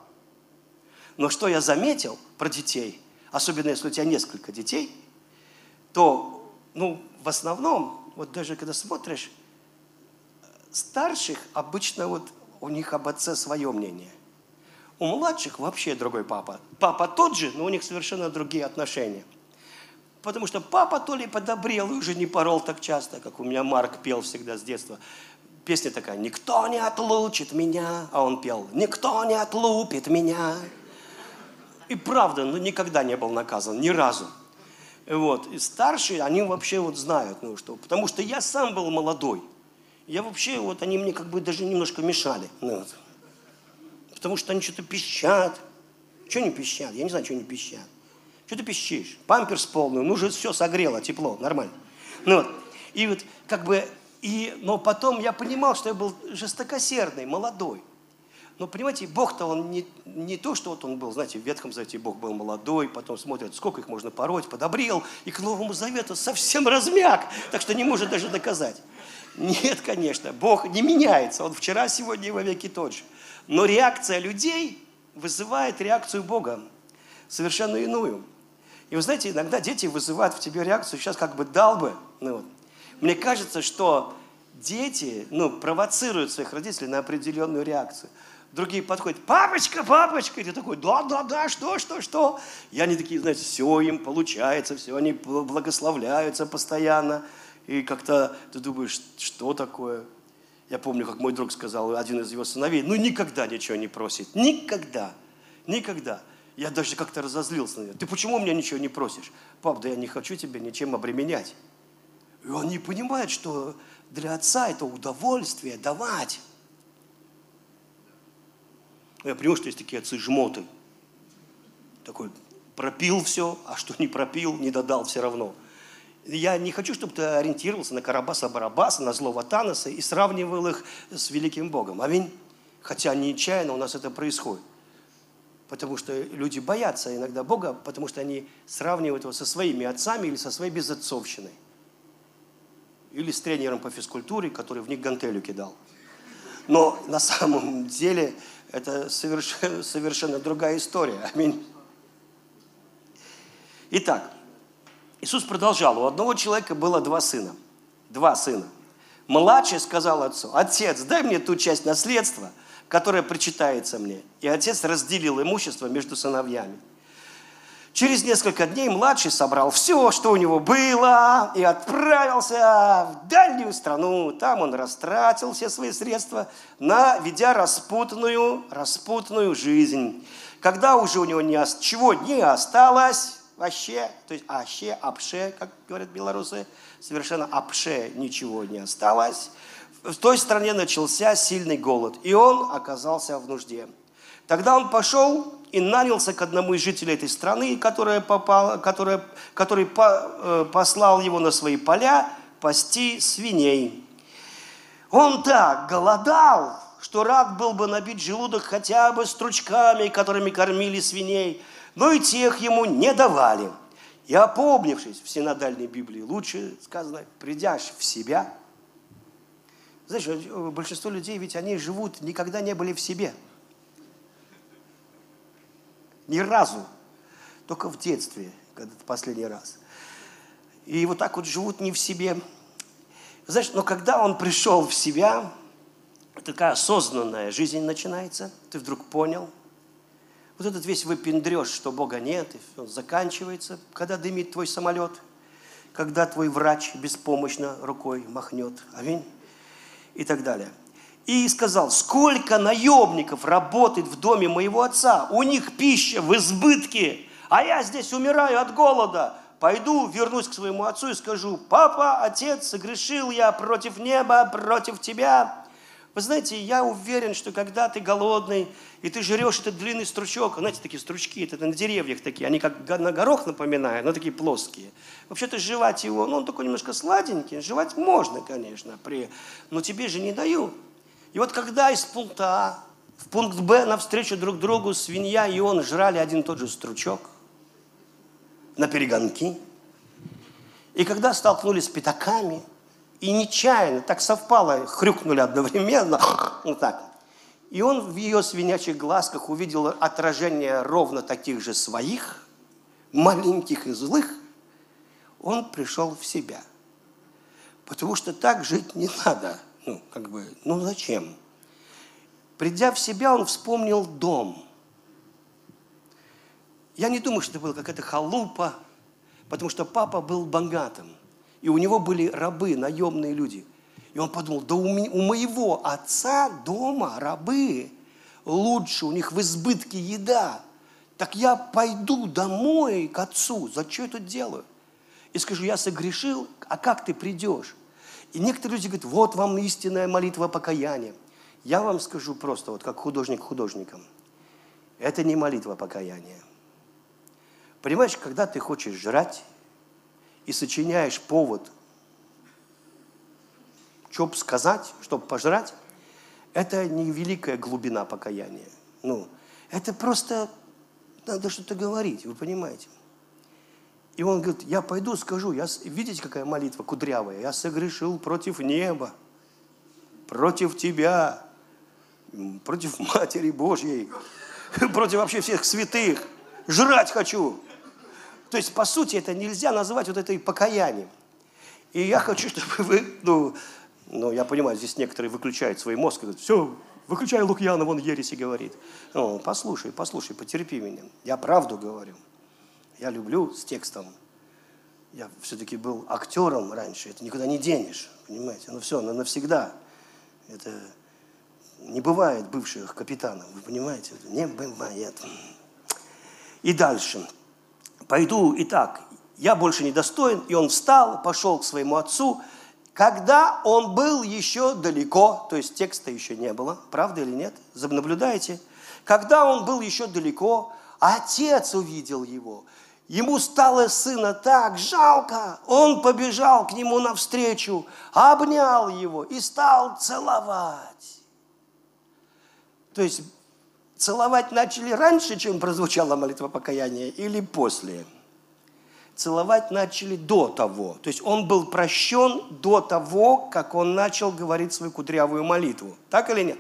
Но что я заметил про детей, особенно если у тебя несколько детей, то, ну, в основном, вот даже когда смотришь, старших обычно вот у них об отце свое мнение. У младших вообще другой папа. Папа тот же, но у них совершенно другие отношения. Потому что папа то ли подобрел и уже не порол так часто, как у меня Марк пел всегда с детства. Песня такая «Никто не отлучит меня», а он пел «Никто не отлупит меня». И правда, ну никогда не был наказан, ни разу. Вот. И старшие, они вообще вот знают, ну что, потому что я сам был молодой. Я вообще, вот они мне как бы даже немножко мешали. Ну, вот. Потому что они что-то пищат. Что они пищат? Я не знаю, что они пищат. Что ты пищишь? Памперс полный, ну уже все согрело, тепло, нормально. Ну вот. И вот как бы, и, но потом я понимал, что я был жестокосердный, молодой. Но понимаете, Бог-то он не, не то, что вот он был, знаете, в Ветхом Завете Бог был молодой, потом смотрят, сколько их можно пороть, подобрел, и к Новому Завету совсем размяк, так что не может даже доказать. Нет, конечно, Бог не меняется, Он вчера, сегодня и во веки тот же. Но реакция людей вызывает реакцию Бога, совершенно иную. И вы знаете, иногда дети вызывают в тебе реакцию, сейчас как бы дал бы. Ну. Мне кажется, что дети ну, провоцируют своих родителей на определенную реакцию. Другие подходят, папочка, папочка, и ты такой, да, да, да, что, что, что. И они такие, знаете, все им получается, все, они благословляются постоянно. И как-то ты думаешь, что такое? Я помню, как мой друг сказал, один из его сыновей, ну никогда ничего не просит, никогда, никогда. Я даже как-то разозлился на него. Ты почему у меня ничего не просишь? Пап, да я не хочу тебя ничем обременять. И он не понимает, что для отца это удовольствие давать. Я понимаю, что есть такие отцы-жмоты. Такой, пропил все, а что не пропил, не додал все равно. Я не хочу, чтобы ты ориентировался на Карабаса-Барабаса, на злого Таноса и сравнивал их с великим Богом. Аминь. Хотя нечаянно у нас это происходит. Потому что люди боятся иногда Бога, потому что они сравнивают его со своими отцами или со своей безотцовщиной. Или с тренером по физкультуре, который в них гантелю кидал. Но на самом деле это совершенно, другая история. Аминь. Итак, Иисус продолжал. У одного человека было два сына. Два сына. Младший сказал отцу, отец, дай мне ту часть наследства, которая причитается мне. И отец разделил имущество между сыновьями. Через несколько дней младший собрал все, что у него было, и отправился в дальнюю страну. Там он растратил все свои средства, на, ведя распутную, распутную жизнь. Когда уже у него ни, чего не осталось, вообще, то есть аще, апше, как говорят белорусы, совершенно апше ничего не осталось, в той стране начался сильный голод, и он оказался в нужде. Тогда он пошел и нанялся к одному из жителей этой страны, которая попала, которая, который по, э, послал его на свои поля пасти свиней. Он так голодал, что рад был бы набить желудок хотя бы стручками, которыми кормили свиней, но и тех ему не давали. И опомнившись в синодальной Библии, лучше сказано, придяшь в себя. Знаешь, э, большинство людей, ведь они живут, никогда не были в себе. Ни разу. Только в детстве, когда-то последний раз. И вот так вот живут не в себе. Знаешь, но когда он пришел в себя, такая осознанная жизнь начинается, ты вдруг понял, вот этот весь выпендреж, что Бога нет, и он заканчивается, когда дымит твой самолет, когда твой врач беспомощно рукой махнет, аминь, и так далее. И сказал, сколько наемников работает в доме моего отца, у них пища в избытке, а я здесь умираю от голода. Пойду, вернусь к своему отцу и скажу, папа, отец, согрешил я против неба, против тебя. Вы знаете, я уверен, что когда ты голодный, и ты жрешь этот длинный стручок, знаете, такие стручки, это на деревьях такие, они как на горох напоминают, но такие плоские. Вообще-то жевать его, ну он такой немножко сладенький, жевать можно, конечно, при... но тебе же не дают. И вот когда из пункта А в пункт Б навстречу друг другу свинья и он жрали один и тот же стручок на перегонки, и когда столкнулись с пятаками, и нечаянно, так совпало, хрюкнули одновременно, вот так, и он в ее свинячьих глазках увидел отражение ровно таких же своих, маленьких и злых, он пришел в себя. Потому что так жить не надо. Ну, как бы, ну зачем? Придя в себя, он вспомнил дом. Я не думаю, что это была какая-то халупа, потому что папа был богатым. И у него были рабы, наемные люди. И он подумал, да у, ме- у моего отца дома рабы лучше, у них в избытке еда. Так я пойду домой к отцу. Зачем я это делаю? И скажу, я согрешил, а как ты придешь? И некоторые люди говорят, вот вам истинная молитва покаяния. Я вам скажу просто, вот как художник художникам, это не молитва покаяния. Понимаешь, когда ты хочешь жрать и сочиняешь повод, чтобы сказать, чтобы пожрать, это не великая глубина покаяния. Ну, это просто надо что-то говорить, вы понимаете. И он говорит, я пойду скажу, я, видите, какая молитва кудрявая, я согрешил против неба, против тебя, против Матери Божьей, против вообще всех святых, жрать хочу. То есть, по сути, это нельзя назвать вот этой покаянием. И я хочу, чтобы вы, ну, ну, я понимаю, здесь некоторые выключают свой мозг говорят, все, выключай Лукьянов, он ереси говорит. Ну, послушай, послушай, потерпи меня. Я правду говорю. Я люблю с текстом. Я все-таки был актером раньше, это никуда не денешь, понимаете? Ну все, на- навсегда. Это не бывает бывших капитанов, вы понимаете? Не бывает. И дальше. Пойду и так. Я больше не достоин. И он встал, пошел к своему отцу. Когда он был еще далеко, то есть текста еще не было, правда или нет? Наблюдаете? Когда он был еще далеко, отец увидел его. Ему стало сына так жалко, он побежал к нему навстречу, обнял его и стал целовать. То есть целовать начали раньше, чем прозвучала молитва покаяния, или после? Целовать начали до того. То есть он был прощен до того, как он начал говорить свою кудрявую молитву. Так или нет?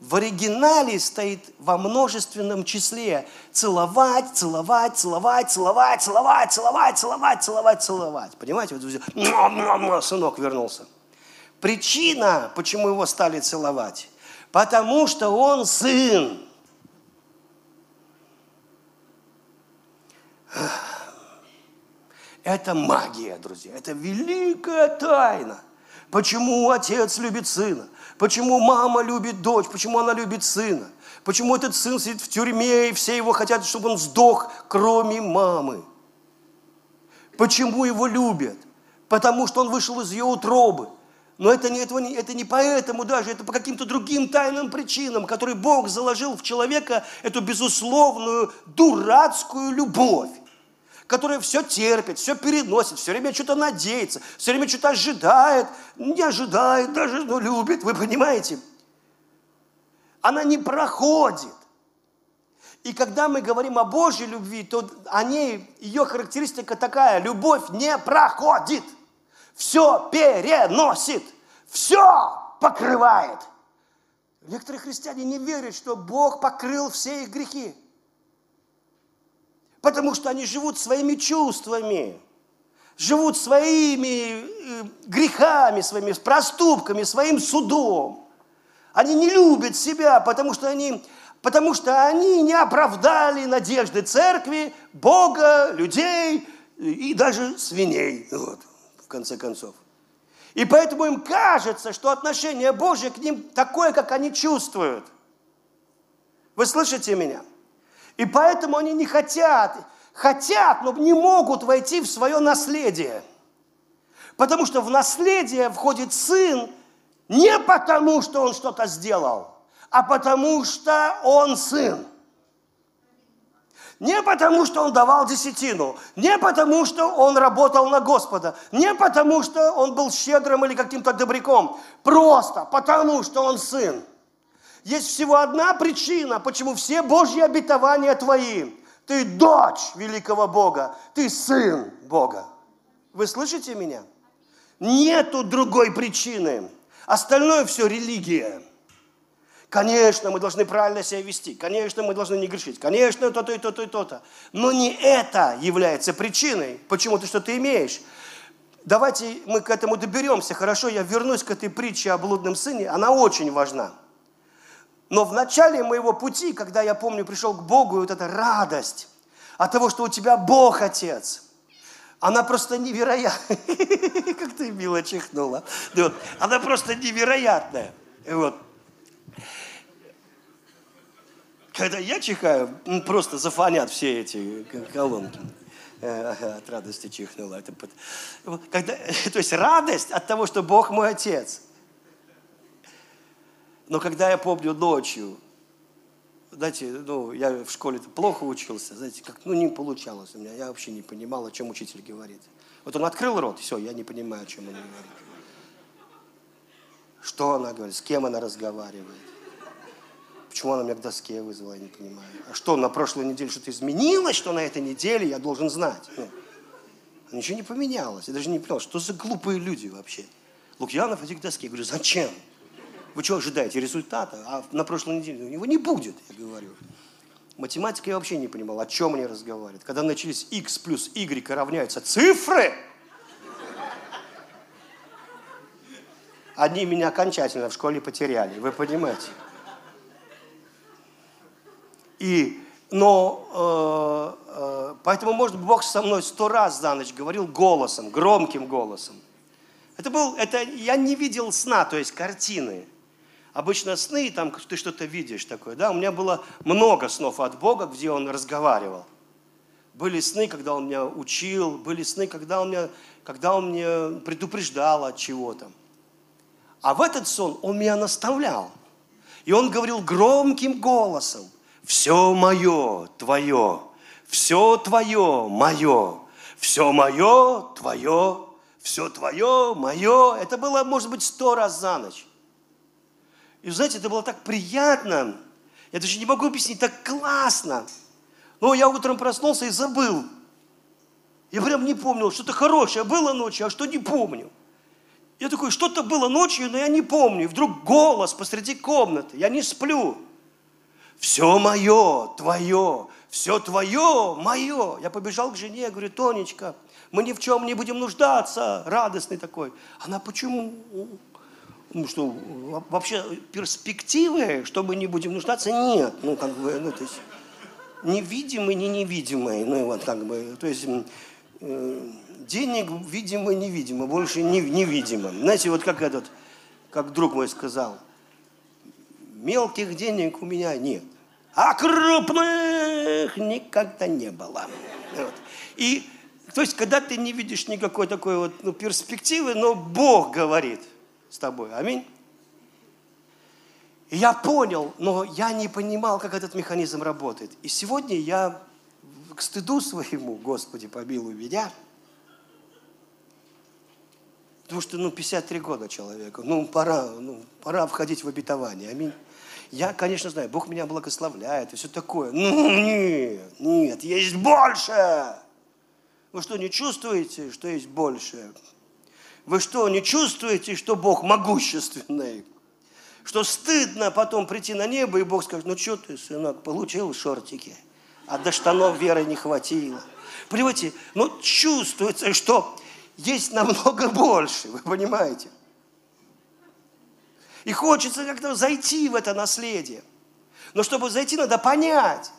В оригинале стоит во множественном числе целовать, целовать, целовать, целовать, целовать, целовать, целовать, целовать, целовать. Понимаете? Вот «Муа, муа, муа», сынок вернулся. Причина, почему его стали целовать, потому что он сын. Это магия, друзья. Это великая тайна. Почему отец любит сына? Почему мама любит дочь? Почему она любит сына? Почему этот сын сидит в тюрьме, и все его хотят, чтобы он сдох, кроме мамы? Почему его любят? Потому что он вышел из ее утробы. Но это не, этого это не поэтому даже, это по каким-то другим тайным причинам, которые Бог заложил в человека эту безусловную дурацкую любовь которая все терпит, все переносит, все время что-то надеется, все время что-то ожидает, не ожидает даже, но любит, вы понимаете? Она не проходит. И когда мы говорим о Божьей любви, то о ней, ее характеристика такая, любовь не проходит, все переносит, все покрывает. Некоторые христиане не верят, что Бог покрыл все их грехи. Потому что они живут своими чувствами, живут своими э, грехами, своими проступками, своим судом. Они не любят себя, потому что они, потому что они не оправдали надежды церкви, Бога, людей и даже свиней, вот, конце концов. И поэтому им кажется, что отношение Божье к ним такое, как они чувствуют. Вы слышите меня? И поэтому они не хотят, хотят, но не могут войти в свое наследие. Потому что в наследие входит сын не потому, что он что-то сделал, а потому что он сын. Не потому, что он давал десятину, не потому, что он работал на Господа, не потому, что он был щедрым или каким-то добряком, просто потому, что он сын. Есть всего одна причина, почему все Божьи обетования твои. Ты дочь великого Бога, ты сын Бога. Вы слышите меня? Нету другой причины. Остальное все религия. Конечно, мы должны правильно себя вести. Конечно, мы должны не грешить. Конечно, то-то и то-то и то-то. Но не это является причиной, почему ты что-то имеешь. Давайте мы к этому доберемся. Хорошо, я вернусь к этой притче о блудном сыне. Она очень важна. Но в начале моего пути, когда я помню, пришел к Богу, и вот эта радость от того, что у тебя Бог Отец, она просто невероятная. Как ты мило чихнула. Она просто невероятная. Вот. Когда я чихаю, просто зафонят все эти колонки. Э, от радости чихнула. Это, когда, то есть радость от того, что Бог мой Отец. Но когда я помню ночью, знаете, ну, я в школе плохо учился, знаете, как, ну, не получалось у меня, я вообще не понимал, о чем учитель говорит. Вот он открыл рот, все, я не понимаю, о чем он говорит. Что она говорит, с кем она разговаривает. Почему она меня к доске вызвала, я не понимаю. А что, на прошлой неделе что-то изменилось, что на этой неделе я должен знать? Ну, ничего не поменялось. Я даже не понял, что за глупые люди вообще. Лукьянов иди к доске. Я говорю, зачем? Вы что ожидаете результата? А на прошлой неделе его не будет, я говорю. Математика я вообще не понимал, о чем они разговаривают. Когда начались x плюс y равняются цифры, одни меня окончательно в школе потеряли, вы понимаете? И, но, э, э, поэтому, может, Бог со мной сто раз за ночь говорил голосом, громким голосом. Это был, это, я не видел сна, то есть картины. Обычно сны, там ты что-то видишь такое, да. У меня было много снов от Бога, где Он разговаривал. Были сны, когда Он меня учил, были сны, когда Он меня, когда он меня предупреждал от чего-то. А в этот сон Он меня наставлял. И Он говорил громким голосом все мое твое, все твое мое, все мое твое, все твое мое. Это было, может быть, сто раз за ночь. И знаете, это было так приятно. Я даже не могу объяснить, так классно. Но я утром проснулся и забыл. Я прям не помнил, что-то хорошее было ночью, а что не помню. Я такой, что-то было ночью, но я не помню. И вдруг голос посреди комнаты. Я не сплю все мое, твое, все твое, мое. Я побежал к жене, говорю, Тонечка, мы ни в чем не будем нуждаться, радостный такой. Она, почему? Ну что, вообще перспективы, что мы не будем нуждаться, нет. Ну, как бы, ну, то есть, невидимый, не невидимый. Ну, вот, как бы, то есть, э, денег видимо, невидимо, больше не, невидимо. Знаете, вот как этот, как друг мой сказал – Мелких денег у меня нет. А крупных никогда не было. Вот. И, то есть, когда ты не видишь никакой такой вот ну, перспективы, но Бог говорит с тобой. Аминь. Я понял, но я не понимал, как этот механизм работает. И сегодня я к стыду своему, Господи, помилуй меня, потому что, ну, 53 года человеку, ну, пора, ну, пора входить в обетование, аминь. Я, конечно, знаю, Бог меня благословляет и все такое. Ну, нет, нет, есть больше. Вы что, не чувствуете, что есть больше? Вы что, не чувствуете, что Бог могущественный? что стыдно потом прийти на небо, и Бог скажет, ну что ты, сынок, получил шортики, а до штанов веры не хватило. Понимаете, ну чувствуется, что есть намного больше, вы понимаете? И хочется как-то зайти в это наследие. Но чтобы зайти, надо понять.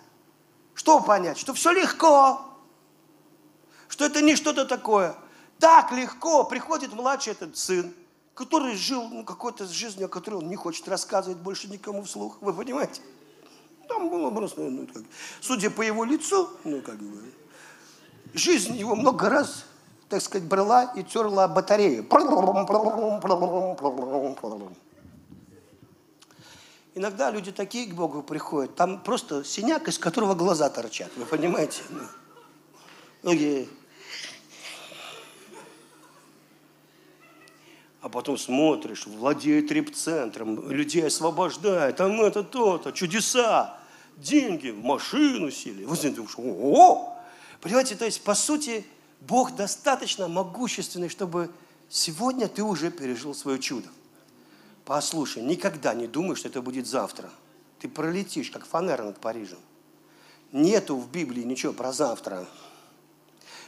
Что понять? Что все легко. Что это не что-то такое. Так легко приходит младший этот сын, который жил ну, какой-то жизнью, о которой он не хочет рассказывать больше никому вслух. Вы понимаете? Там было просто, ну, как, судя по его лицу, ну, как бы, жизнь его много раз, так сказать, брала и терла батарею. Иногда люди такие к Богу приходят, там просто синяк, из которого глаза торчат, вы понимаете? Ну, Многие. А потом смотришь, владеет репцентром, людей освобождает, там это то-то, чудеса, деньги, в машину сели. Вы знаете, думаешь, о, Понимаете, то есть, по сути, Бог достаточно могущественный, чтобы сегодня ты уже пережил свое чудо. Послушай, никогда не думай, что это будет завтра. Ты пролетишь, как фанера над Парижем. Нету в Библии ничего про завтра.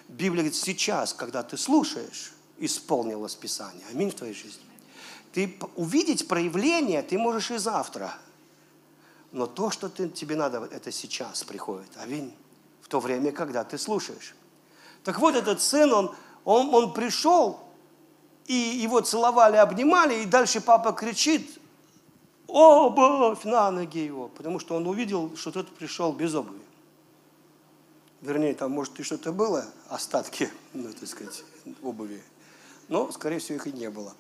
Библия говорит, сейчас, когда ты слушаешь, исполнилось Писание. Аминь в твоей жизни. Ты увидеть проявление ты можешь и завтра. Но то, что ты, тебе надо, это сейчас приходит. Аминь. В то время, когда ты слушаешь. Так вот, этот сын, он, он, он пришел, и его целовали, обнимали, и дальше папа кричит, обувь на ноги его, потому что он увидел, что тот пришел без обуви. Вернее, там, может, и что-то было, остатки, ну, так сказать, обуви. Но, скорее всего, их и не было.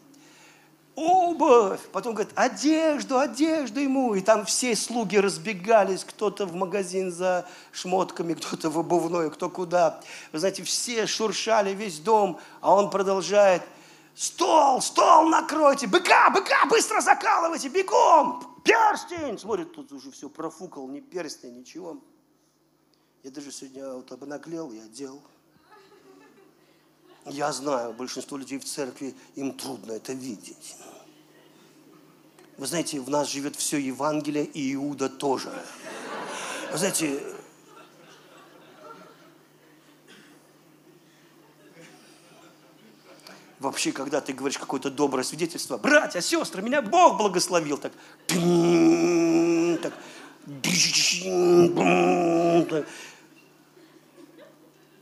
Обувь! Потом говорит, одежду, одежду ему. И там все слуги разбегались, кто-то в магазин за шмотками, кто-то в обувной, кто куда. Вы знаете, все шуршали весь дом, а он продолжает – Стол, стол накройте, быка, быка, быстро закалывайте, бегом, перстень. Смотрит, тут уже все профукал, ни перстня, ничего. Я даже сегодня вот обнаглел и одел. Я знаю, большинство людей в церкви, им трудно это видеть. Вы знаете, в нас живет все Евангелие, и Иуда тоже. Вы знаете, вообще, когда ты говоришь какое-то доброе свидетельство, братья, сестры, меня Бог благословил, так, так,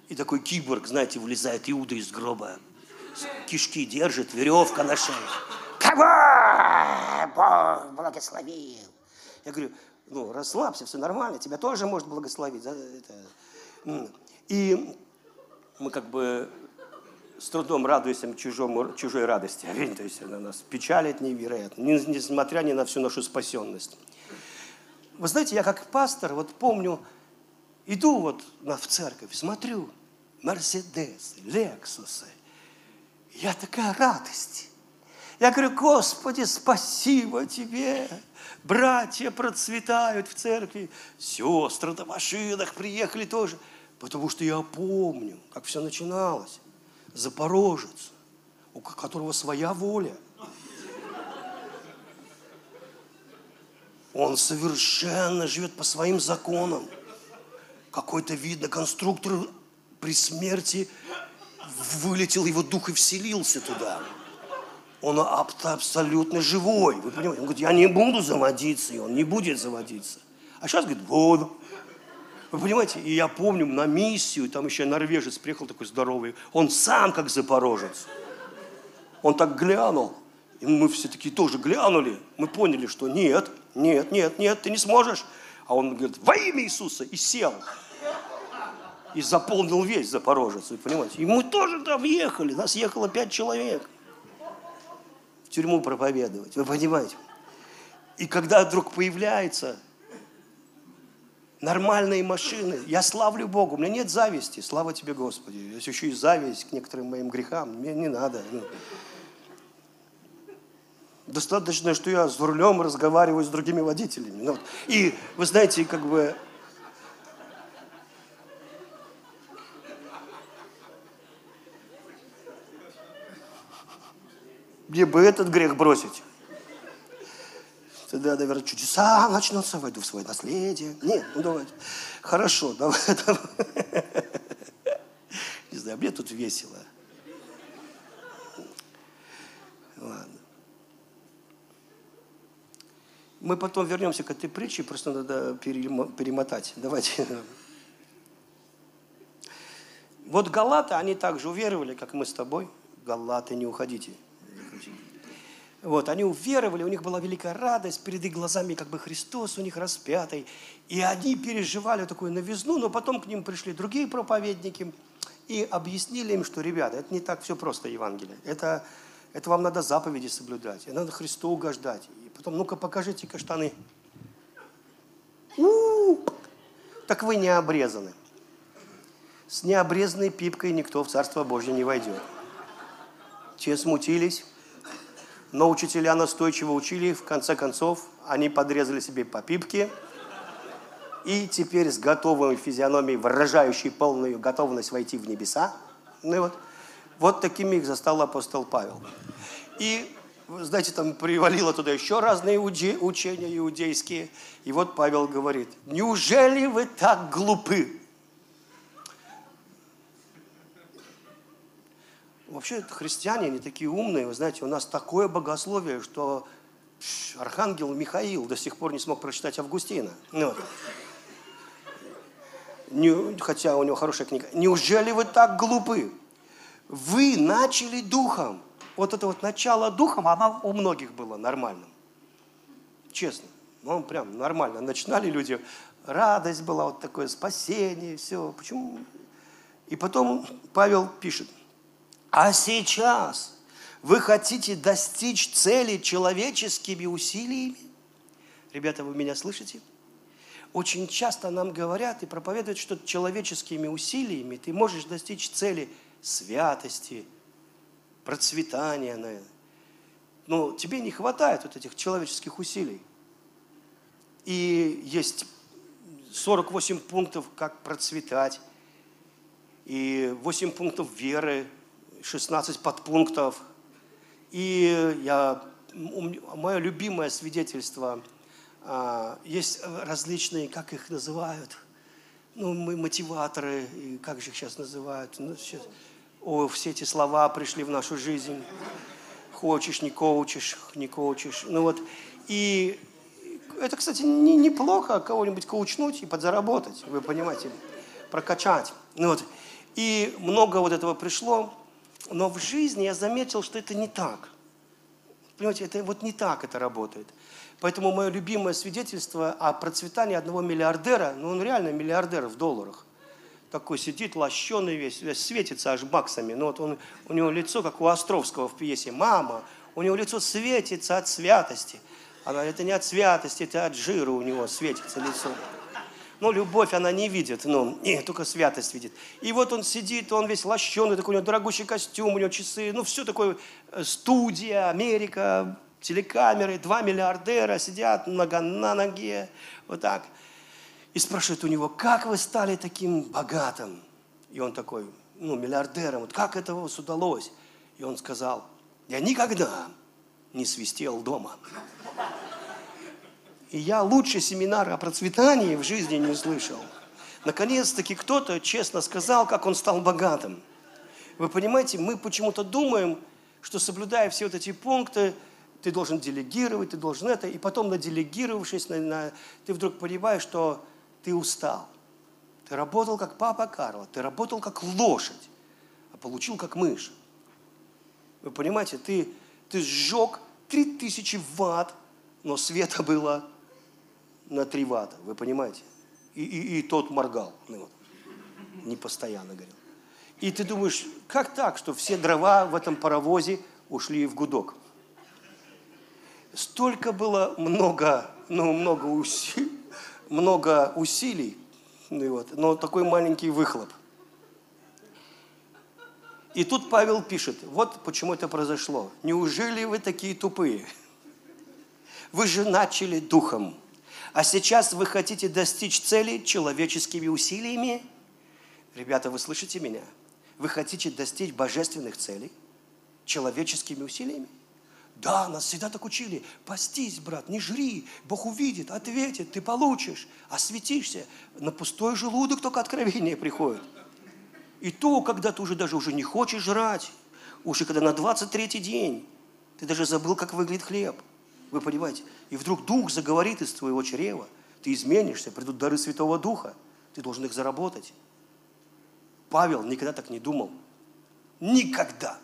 и такой киборг, знаете, вылезает Иуда из гроба, кишки держит, веревка на шее. Кого Бог благословил? Я говорю, ну, расслабься, все нормально, тебя тоже может благословить. И мы как бы с трудом радуемся чужому, чужой радости. То есть она нас печалит невероятно, несмотря ни на всю нашу спасенность. Вы знаете, я как пастор, вот помню, иду вот в церковь, смотрю, Мерседесы, Лексусы. Я такая радость. Я говорю, Господи, спасибо Тебе. Братья процветают в церкви, сестры на машинах приехали тоже. Потому что я помню, как все начиналось запорожец, у которого своя воля. Он совершенно живет по своим законам. Какой-то, видно, конструктор при смерти вылетел, его дух и вселился туда. Он абсолютно живой. Вы понимаете? Он говорит, я не буду заводиться, и он не будет заводиться. А сейчас говорит, буду. Вы понимаете, и я помню на миссию, там еще норвежец приехал такой здоровый, он сам как запорожец. Он так глянул, и мы все таки тоже глянули. Мы поняли, что нет, нет, нет, нет, ты не сможешь. А он говорит, во имя Иисуса, и сел. И заполнил весь Запорожец, вы понимаете. И мы тоже там ехали, нас ехало пять человек. В тюрьму проповедовать, вы понимаете. И когда вдруг появляется нормальные машины. Я славлю Богу, у меня нет зависти. Слава тебе, Господи. Если еще и зависть к некоторым моим грехам, мне не надо. Ну. Достаточно, что я с рулем разговариваю с другими водителями. Ну, вот. И вы знаете, как бы Где бы этот грех бросить. Тогда, наверное, чудеса начнутся, войду в свое наследие. Нет, ну давайте. Хорошо, давай. давай. Не знаю, мне тут весело. Ладно. Мы потом вернемся к этой притче, просто надо перемо- перемотать. Давайте. Вот галаты, они также уверовали, как мы с тобой. Галаты, не уходите. Вот, они уверовали, у них была великая радость, перед их глазами как бы Христос у них распятый. И они переживали такую новизну, но потом к ним пришли другие проповедники и объяснили им, что, ребята, это не так все просто Евангелие. Это, это вам надо заповеди соблюдать, и надо Христу угождать. И потом, ну-ка, покажите-ка штаны. У-у-у! Так вы не обрезаны. С необрезанной пипкой никто в Царство Божье не войдет. Те смутились, но учителя настойчиво учили, в конце концов, они подрезали себе по пипке, и теперь с готовой физиономией, выражающей полную готовность войти в небеса, ну и вот, вот такими их застал апостол Павел. И, знаете, там привалило туда еще разные учения иудейские, и вот Павел говорит, неужели вы так глупы? Вообще христиане, они такие умные, вы знаете, у нас такое богословие, что пш, архангел Михаил до сих пор не смог прочитать Августина. Ну, вот. Не- хотя у него хорошая книга. Неужели вы так глупы? Вы начали духом. Вот это вот начало духом, оно у многих было нормальным. Честно. Ну, прям нормально. Начинали люди, радость была, вот такое спасение, все. Почему? И потом Павел пишет, а сейчас вы хотите достичь цели человеческими усилиями? Ребята, вы меня слышите? Очень часто нам говорят и проповедуют, что человеческими усилиями ты можешь достичь цели святости, процветания. наверное. Но тебе не хватает вот этих человеческих усилий. И есть 48 пунктов, как процветать, и 8 пунктов веры, 16 подпунктов. И я, мое любимое свидетельство, а, есть различные, как их называют, ну, мы мотиваторы, и как же их сейчас называют, ну, сейчас, о, все эти слова пришли в нашу жизнь, хочешь, не коучишь, не коучишь, ну вот, и это, кстати, не, неплохо кого-нибудь коучнуть и подзаработать, вы понимаете, прокачать, ну вот, и много вот этого пришло, но в жизни я заметил, что это не так. Понимаете, это вот не так это работает. Поэтому мое любимое свидетельство о процветании одного миллиардера, ну он реально миллиардер в долларах. Такой сидит, лощеный весь, светится аж баксами. Ну вот он, у него лицо, как у Островского в пьесе. Мама, у него лицо светится от святости. Она, это не от святости, это от жира у него светится лицо. Но любовь она не видит, ну, не, только святость видит. И вот он сидит, он весь лощеный, такой у него дорогущий костюм, у него часы, ну, все такое, э, студия, Америка, телекамеры, два миллиардера сидят, нога на ноге, вот так. И спрашивают у него, как вы стали таким богатым? И он такой, ну, миллиардером, вот как это у вас удалось? И он сказал, я никогда не свистел дома. И я лучше семинара о процветании в жизни не слышал. Наконец-таки кто-то честно сказал, как он стал богатым. Вы понимаете, мы почему-то думаем, что соблюдая все вот эти пункты, ты должен делегировать, ты должен это, и потом, наделегировавшись, на, на, ты вдруг понимаешь, что ты устал. Ты работал как папа Карло, ты работал как лошадь, а получил как мышь. Вы понимаете, ты, ты сжег 3000 ватт, но света было на 3 ватта, вы понимаете? И, и, и тот моргал, ну, вот, не постоянно горел. И ты думаешь, как так, что все дрова в этом паровозе ушли в гудок? Столько было много, ну, много, уси, много усилий, ну, вот, но такой маленький выхлоп. И тут Павел пишет, вот почему это произошло. Неужели вы такие тупые? Вы же начали духом, а сейчас вы хотите достичь цели человеческими усилиями? Ребята, вы слышите меня? Вы хотите достичь божественных целей человеческими усилиями? Да, нас всегда так учили. Постись, брат, не жри. Бог увидит, ответит, ты получишь. Осветишься. На пустой желудок только откровение приходит. И то, когда ты уже даже уже не хочешь жрать, уже когда на 23-й день, ты даже забыл, как выглядит хлеб. Вы понимаете? И вдруг Дух заговорит из твоего чрева. Ты изменишься, придут дары Святого Духа. Ты должен их заработать. Павел никогда так не думал. Никогда.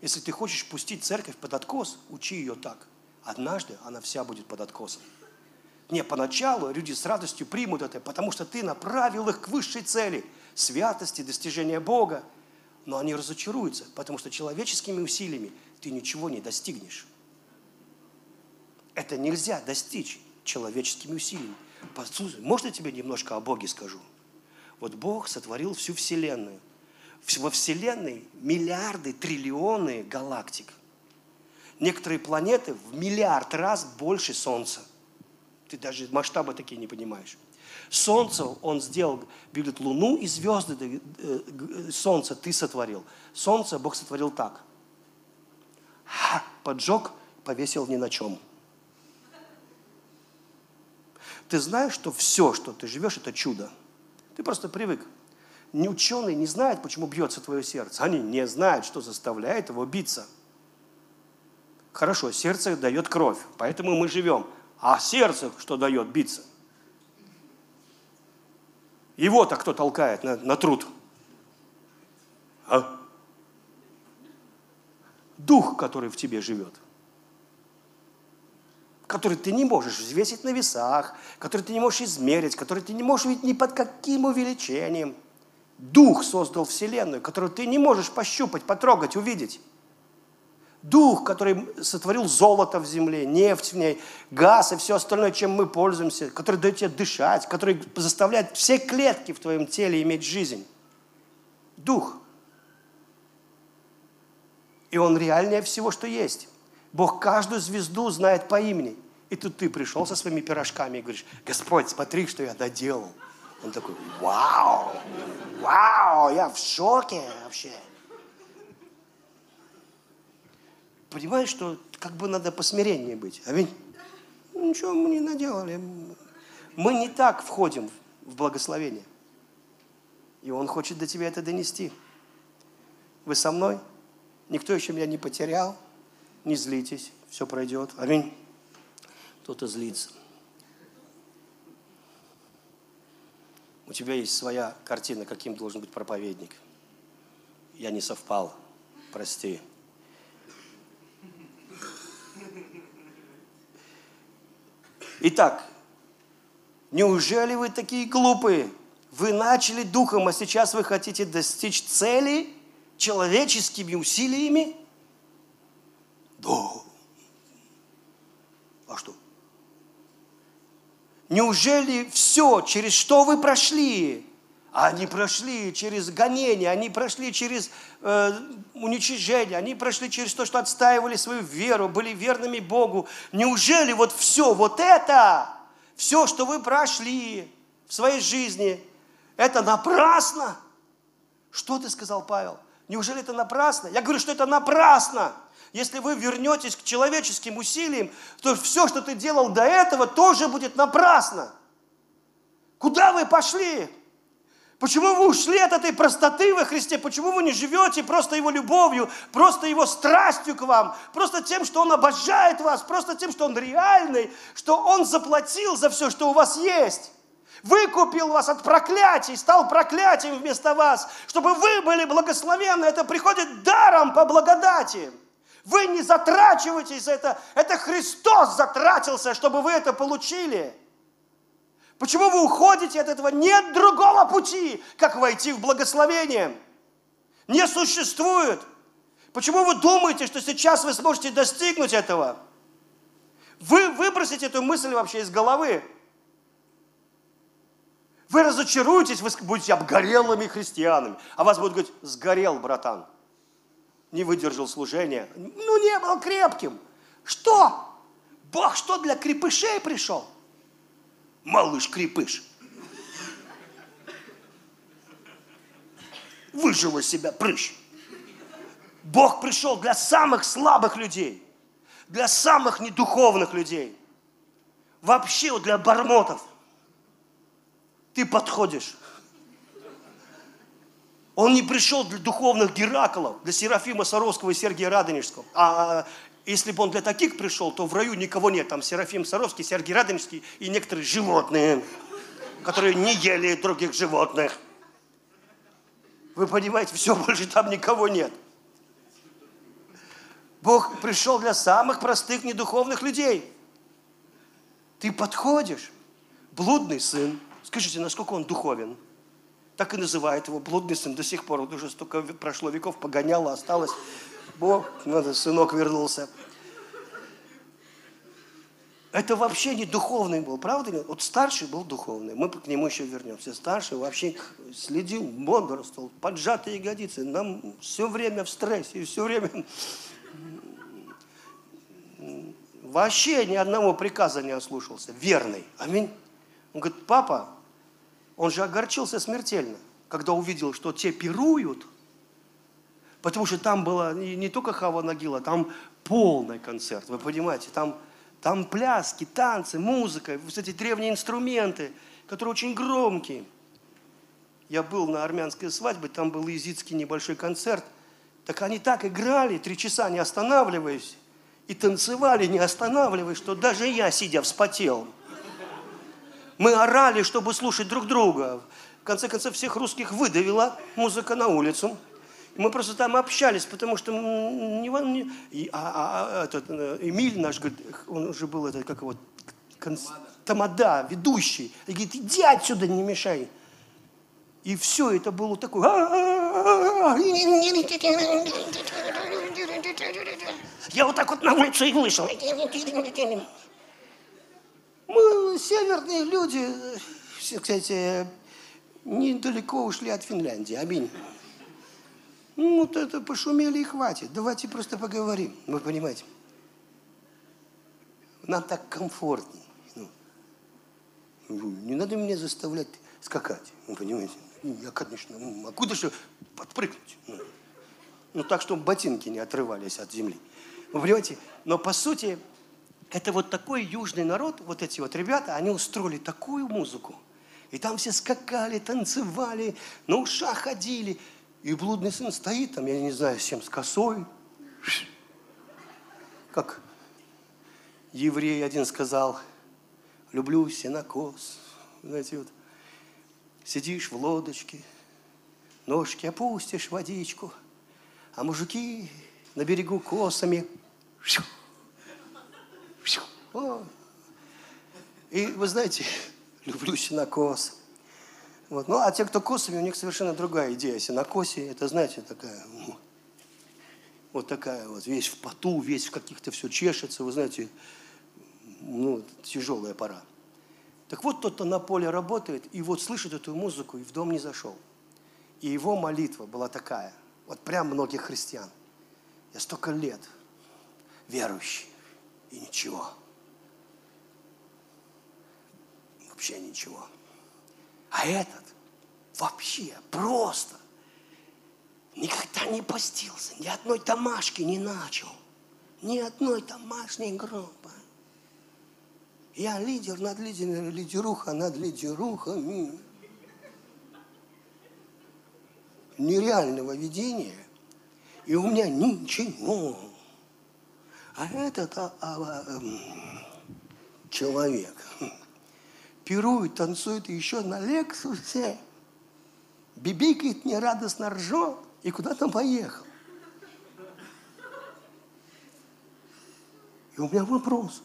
Если ты хочешь пустить церковь под откос, учи ее так. Однажды она вся будет под откосом. Не, поначалу люди с радостью примут это, потому что ты направил их к высшей цели – святости, достижения Бога. Но они разочаруются, потому что человеческими усилиями ты ничего не достигнешь. Это нельзя достичь человеческими усилиями. Можно я тебе немножко о Боге скажу? Вот Бог сотворил всю Вселенную. Во Вселенной миллиарды, триллионы галактик. Некоторые планеты в миллиард раз больше Солнца. Ты даже масштабы такие не понимаешь. Солнце он сделал, говорит, Луну и звезды, э, э, Солнце ты сотворил. Солнце Бог сотворил так. Ха, поджег, повесил ни на чем. Ты знаешь, что все, что ты живешь, это чудо. Ты просто привык. Не ученые не знают, почему бьется твое сердце. Они не знают, что заставляет его биться. Хорошо, сердце дает кровь, поэтому мы живем. А сердце что дает биться? Его-то кто толкает на, на труд? А? Дух, который в тебе живет – который ты не можешь взвесить на весах, который ты не можешь измерить, который ты не можешь видеть ни под каким увеличением. Дух создал Вселенную, которую ты не можешь пощупать, потрогать, увидеть. Дух, который сотворил золото в земле, нефть в ней, газ и все остальное, чем мы пользуемся, который дает тебе дышать, который заставляет все клетки в твоем теле иметь жизнь. Дух. И он реальнее всего, что есть. Бог каждую звезду знает по имени. И тут ты пришел со своими пирожками и говоришь, Господь, смотри, что я доделал. Он такой, вау, вау, я в шоке вообще. Понимаешь, что как бы надо посмиреннее быть. А ведь ничего мы не наделали. Мы не так входим в благословение. И Он хочет до тебя это донести. Вы со мной? Никто еще меня не потерял не злитесь, все пройдет. Аминь. Кто-то злится. У тебя есть своя картина, каким должен быть проповедник. Я не совпал, прости. Итак, неужели вы такие глупые? Вы начали духом, а сейчас вы хотите достичь цели человеческими усилиями? Да. А что? Неужели все, через что вы прошли, они прошли через гонение, они прошли через э, уничижение, они прошли через то, что отстаивали свою веру, были верными Богу. Неужели вот все, вот это, все, что вы прошли в своей жизни, это напрасно? Что ты сказал, Павел? Неужели это напрасно? Я говорю, что это напрасно. Если вы вернетесь к человеческим усилиям, то все, что ты делал до этого, тоже будет напрасно. Куда вы пошли? Почему вы ушли от этой простоты во Христе? Почему вы не живете просто Его любовью, просто Его страстью к вам, просто тем, что Он обожает вас, просто тем, что Он реальный, что Он заплатил за все, что у вас есть? Выкупил вас от проклятий, стал проклятием вместо вас, чтобы вы были благословенны. Это приходит даром по благодати. Вы не затрачиваетесь за это. Это Христос затратился, чтобы вы это получили. Почему вы уходите от этого? Нет другого пути, как войти в благословение. Не существует. Почему вы думаете, что сейчас вы сможете достигнуть этого? Вы выбросите эту мысль вообще из головы. Вы разочаруетесь, вы будете обгорелыми христианами. А вас будут говорить, сгорел, братан не выдержал служения. Ну, не был крепким. Что? Бог что, для крепышей пришел? Малыш-крепыш. Выжил из себя прыщ. Бог пришел для самых слабых людей. для самых недуховных людей. Вообще для бармотов. Ты подходишь. Он не пришел для духовных Гераклов, для Серафима Саровского и Сергия Радонежского. А если бы он для таких пришел, то в раю никого нет. Там Серафим Саровский, Сергий Радонежский и некоторые животные, которые не ели других животных. Вы понимаете, все, больше там никого нет. Бог пришел для самых простых, недуховных людей. Ты подходишь, блудный сын. Скажите, насколько он духовен? Так и называют его блудный сын до сих пор. Вот уже столько прошло веков, погоняло, осталось. Бог, надо, сынок вернулся. Это вообще не духовный был, правда? Вот старший был духовный, мы к нему еще вернемся. Старший вообще следил, бодрствовал, поджатые ягодицы, нам все время в стрессе, все время вообще ни одного приказа не ослушался, верный. Аминь. Он говорит, папа, он же огорчился смертельно, когда увидел, что те пируют, потому что там была не, только Хава Нагила, там полный концерт, вы понимаете, там, там пляски, танцы, музыка, вот эти древние инструменты, которые очень громкие. Я был на армянской свадьбе, там был езидский небольшой концерт, так они так играли, три часа не останавливаясь, и танцевали, не останавливаясь, что даже я, сидя, вспотел. Мы орали, чтобы слушать друг друга. В конце концов, всех русских выдавила музыка на улицу. Мы просто там общались, потому что не, не, и, а, а, а, этот, э, Эмиль наш, он уже был этот, как его, конс, тамада, ведущий. И говорит, иди отсюда, не мешай. И все это было такое. Я вот так вот на улицу и вышел. Мы северные люди, кстати, недалеко ушли от Финляндии. Аминь. Ну, вот это пошумели и хватит. Давайте просто поговорим. Вы понимаете? Нам так комфортней. Ну, не надо меня заставлять скакать. Вы понимаете? Ну, я, конечно, ну, могу даже подпрыгнуть. Ну, ну, так, чтобы ботинки не отрывались от земли. Вы понимаете? Но, по сути, это вот такой южный народ, вот эти вот ребята, они устроили такую музыку. И там все скакали, танцевали, на ушах ходили. И блудный сын стоит там, я не знаю, с чем, с косой. Как еврей один сказал, люблю сенокос. Знаете, вот сидишь в лодочке, ножки опустишь в водичку, а мужики на берегу косами – и вы знаете, люблю синокос. Вот. Ну, а те, кто косами, у них совершенно другая идея. Синокосе, это, знаете, такая, вот такая вот, весь в поту, весь в каких-то все чешется, вы знаете, ну, тяжелая пора. Так вот, тот, кто на поле работает, и вот слышит эту музыку, и в дом не зашел. И его молитва была такая, вот прям многих христиан. Я столько лет верующий, и ничего – вообще ничего. А этот вообще просто никогда не постился, ни одной домашки не начал, ни одной домашней группы. Я лидер над лидером, лидеруха над лидерухами. Нереального видения, и у меня ничего. А этот а, а, а, человек, пирует, танцует, и еще на Лексусе бибикает, нерадостно ржет и куда-то поехал. И у меня вопрос.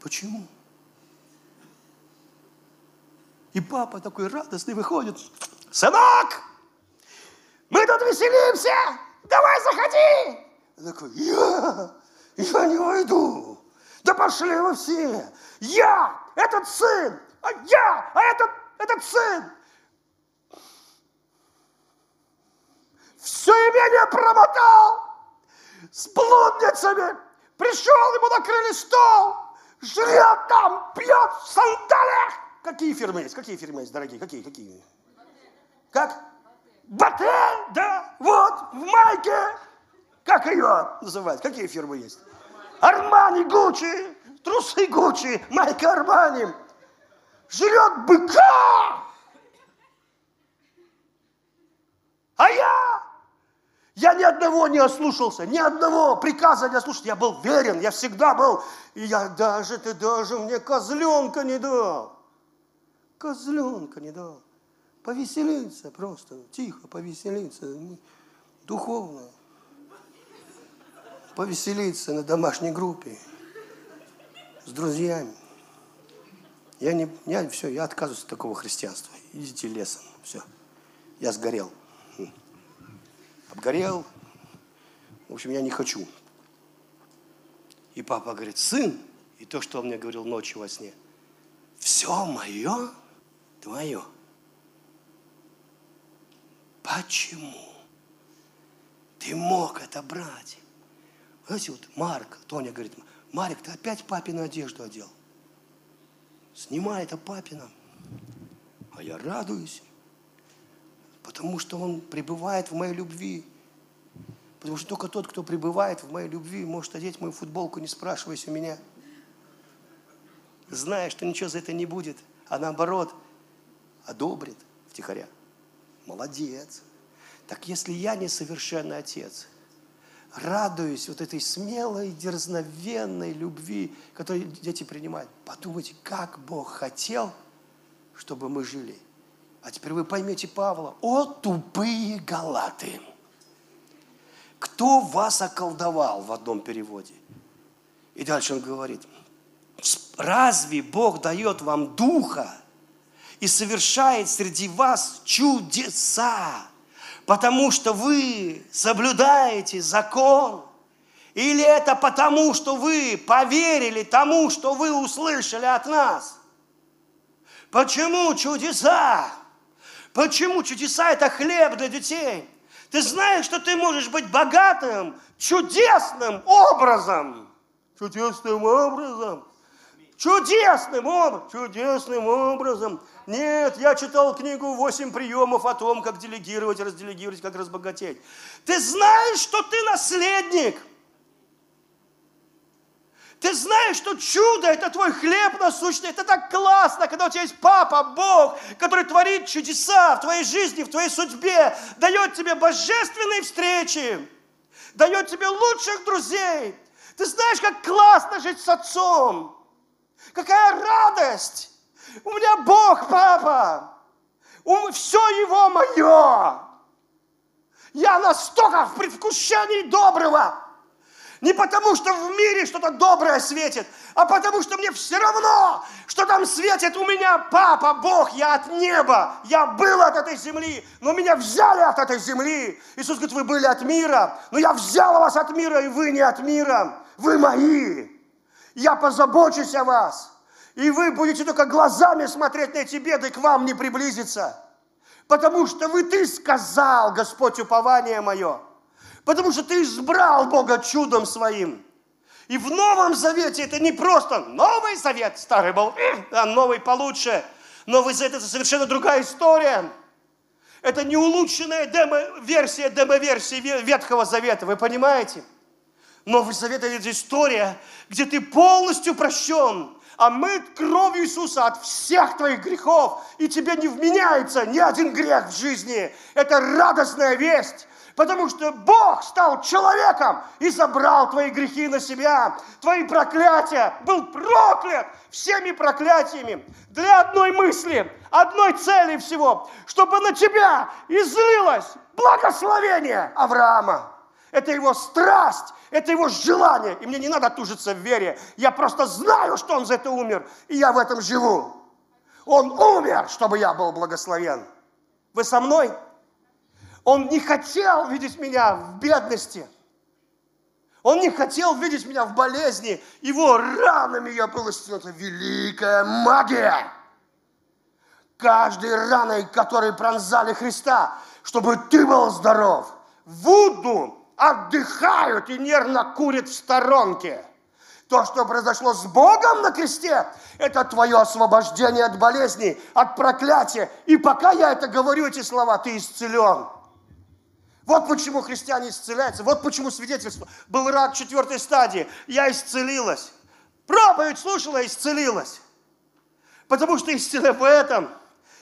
Почему? И папа такой радостный выходит. Сынок, мы тут веселимся, давай заходи. Я такой, я, я не войду. Да пошли вы все. Я этот сын, а я, а этот, этот сын. Все имение промотал с блудницами. Пришел, ему накрыли стол, жрет там, пьет в сандалях. Какие фирмы есть? Какие фирмы есть, дорогие? Какие? Какие? Как? Батэ, да, вот, в майке. Как ее называют? Какие фирмы есть? Армани Гуччи, трусы Гуччи, майка Армани. Жрет быка. А я, я ни одного не ослушался, ни одного приказа не ослушался. Я был верен, я всегда был. И я даже, ты даже мне козленка не дал. Козленка не дал. Повеселиться просто, тихо повеселиться, духовно. Повеселиться на домашней группе с друзьями. Я не, я все, я отказываюсь от такого христианства. Идите лесом, все. Я сгорел. Хм. Обгорел. В общем, я не хочу. И папа говорит, сын, и то, что он мне говорил ночью во сне, все мое, твое. Почему? Ты мог это брать. Знаете, вот Марк, Тоня говорит, Марик, ты опять папину одежду одел. Снимай это папина. А я радуюсь, потому что он пребывает в моей любви. Потому что только тот, кто пребывает в моей любви, может одеть мою футболку, не спрашиваясь у меня. Зная, что ничего за это не будет, а наоборот, одобрит втихаря. Молодец. Так если я несовершенный отец, радуюсь вот этой смелой, дерзновенной любви, которую дети принимают, подумайте, как Бог хотел, чтобы мы жили. А теперь вы поймете Павла. О, тупые галаты! Кто вас околдовал в одном переводе? И дальше он говорит, разве Бог дает вам духа и совершает среди вас чудеса, потому что вы соблюдаете закон? Или это потому, что вы поверили тому, что вы услышали от нас? Почему чудеса? Почему чудеса – это хлеб для детей? Ты знаешь, что ты можешь быть богатым, чудесным образом. Чудесным образом. Чудесным образом. Чудесным образом. Нет, я читал книгу «Восемь приемов» о том, как делегировать, разделегировать, как разбогатеть. Ты знаешь, что ты наследник – ты знаешь, что чудо – это твой хлеб насущный. Это так классно, когда у тебя есть папа, Бог, который творит чудеса в твоей жизни, в твоей судьбе, дает тебе божественные встречи, дает тебе лучших друзей. Ты знаешь, как классно жить с отцом. Какая радость! У меня Бог, папа. Все его мое. Я настолько в предвкушении доброго. Не потому, что в мире что-то доброе светит, а потому, что мне все равно, что там светит у меня папа, Бог, я от неба, я был от этой земли, но меня взяли от этой земли. Иисус говорит, вы были от мира, но я взял вас от мира, и вы не от мира, вы мои. Я позабочусь о вас. И вы будете только глазами смотреть на эти беды, к вам не приблизиться. Потому что вы, ты сказал, Господь, упование мое. Потому что ты избрал Бога чудом своим. И в Новом Завете это не просто Новый Завет, старый был, а новый получше. Новый Завет это совершенно другая история. Это не улучшенная демо-версия демо-версии Ветхого Завета, вы понимаете? Новый Завет это история, где ты полностью прощен, омыт кровью Иисуса от всех твоих грехов, и тебе не вменяется ни один грех в жизни. Это радостная весть. Потому что Бог стал человеком и забрал твои грехи на себя, твои проклятия, был проклят всеми проклятиями для одной мысли, одной цели всего, чтобы на тебя излилось благословение Авраама. Это его страсть, это его желание. И мне не надо тужиться в вере. Я просто знаю, что он за это умер, и я в этом живу. Он умер, чтобы я был благословен. Вы со мной? Он не хотел видеть меня в бедности. Он не хотел видеть меня в болезни. Его ранами я был исцелен. Великая магия. Каждой раной, которые пронзали Христа, чтобы ты был здоров. Вуду отдыхают и нервно курят в сторонке. То, что произошло с Богом на кресте, это твое освобождение от болезней, от проклятия. И пока я это говорю, эти слова, ты исцелен. Вот почему христиане исцеляются, вот почему свидетельство. Был рак четвертой стадии, я исцелилась. Проповедь слушала, исцелилась. Потому что истина в этом.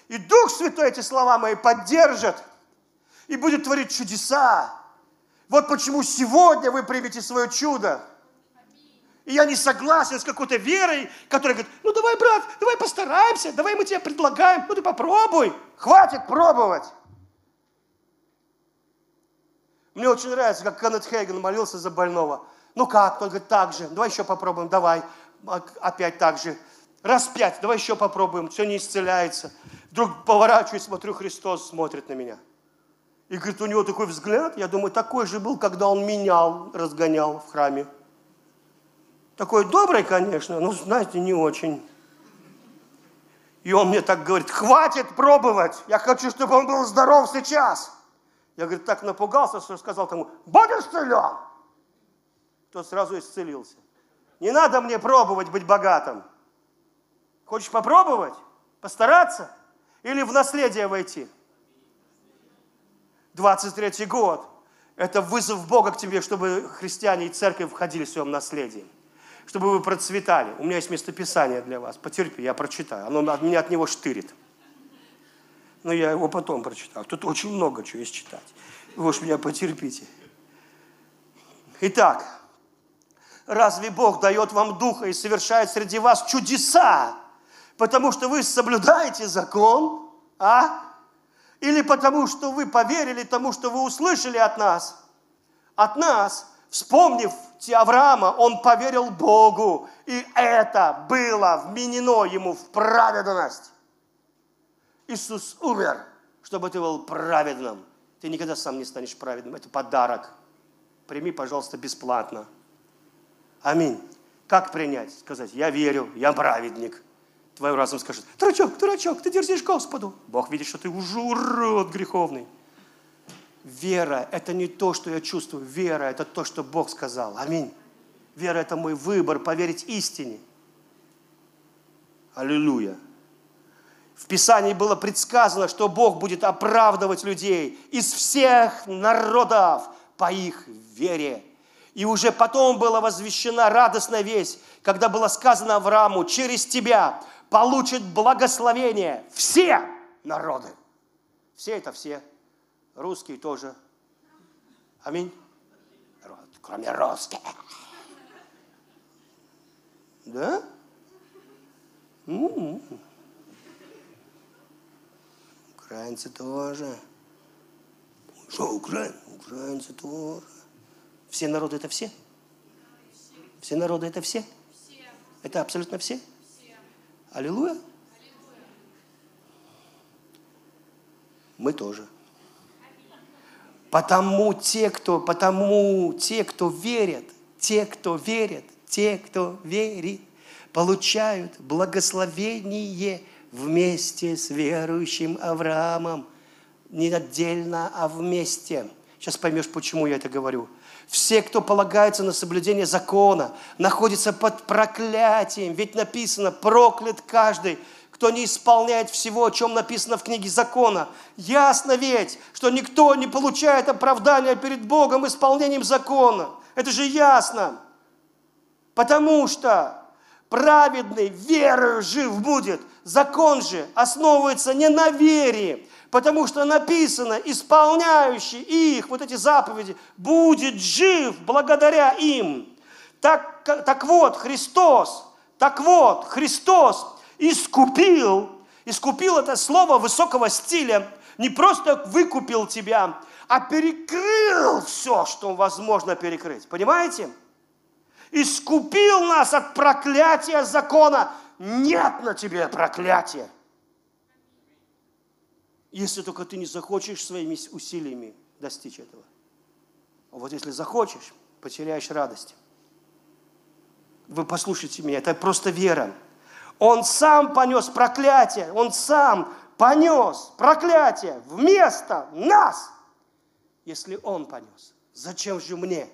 И Дух Святой эти слова мои поддержит и будет творить чудеса. Вот почему сегодня вы примете свое чудо. И я не согласен с какой-то верой, которая говорит, ну давай, брат, давай постараемся, давай мы тебе предлагаем, ну ты попробуй. Хватит пробовать. Мне очень нравится, как Кеннет Хейген молился за больного. Ну как? Говорит, так же, давай еще попробуем, давай. А, Опять так же. Раз пять, давай еще попробуем, все не исцеляется. Вдруг поворачиваюсь, смотрю, Христос смотрит на меня. И говорит, у него такой взгляд, я думаю, такой же был, когда он менял, разгонял в храме. Такой добрый, конечно, но, знаете, не очень. И он мне так говорит, хватит пробовать, я хочу, чтобы он был здоров сейчас. Я, говорит, так напугался, что сказал тому, будешь исцелен? Тот сразу исцелился. Не надо мне пробовать быть богатым. Хочешь попробовать? Постараться? Или в наследие войти? 23 год. Это вызов Бога к тебе, чтобы христиане и церковь входили в своем наследии. Чтобы вы процветали. У меня есть местописание для вас. Потерпи, я прочитаю. Оно от меня от него штырит. Но я его потом прочитаю. Тут очень много чего есть читать. Вы уж меня потерпите. Итак, разве Бог дает вам духа и совершает среди вас чудеса, потому что вы соблюдаете закон, а? Или потому что вы поверили тому, что вы услышали от нас? От нас, вспомнив Авраама, он поверил Богу, и это было вменено ему в праведность. Иисус умер, чтобы ты был праведным. Ты никогда сам не станешь праведным. Это подарок. Прими, пожалуйста, бесплатно. Аминь. Как принять? Сказать, я верю, я праведник. Твой разум скажет, дурачок, дурачок, ты дерзишь Господу. Бог видит, что ты уже урод греховный. Вера – это не то, что я чувствую. Вера – это то, что Бог сказал. Аминь. Вера – это мой выбор поверить истине. Аллилуйя. В Писании было предсказано, что Бог будет оправдывать людей из всех народов по их вере. И уже потом была возвещена радостная весть, когда было сказано Аврааму, через тебя получат благословение все народы. Все это все. Русские тоже. Аминь. Кроме русских. Да? М-м. Украинцы тоже. Что, украин? Украинцы тоже. Все народы это все? Все народы это все? Это абсолютно все? Аллилуйя. Мы тоже. Потому те, кто, потому те, кто верят, те, кто верят, те, кто верит, получают благословение вместе с верующим Авраамом. Не отдельно, а вместе. Сейчас поймешь, почему я это говорю. Все, кто полагается на соблюдение закона, находятся под проклятием. Ведь написано, проклят каждый, кто не исполняет всего, о чем написано в книге закона. Ясно ведь, что никто не получает оправдания перед Богом исполнением закона. Это же ясно. Потому что праведный верою жив будет. Закон же основывается не на вере, потому что написано, исполняющий их, вот эти заповеди, будет жив благодаря им. Так, так вот, Христос, так вот, Христос искупил, искупил это слово высокого стиля, не просто выкупил тебя, а перекрыл все, что возможно перекрыть. Понимаете? Искупил нас от проклятия закона. Нет на тебе проклятия. Если только ты не захочешь своими усилиями достичь этого. А вот если захочешь, потеряешь радость. Вы послушайте меня, это просто вера. Он сам понес проклятие, он сам понес проклятие вместо нас. Если он понес, зачем же мне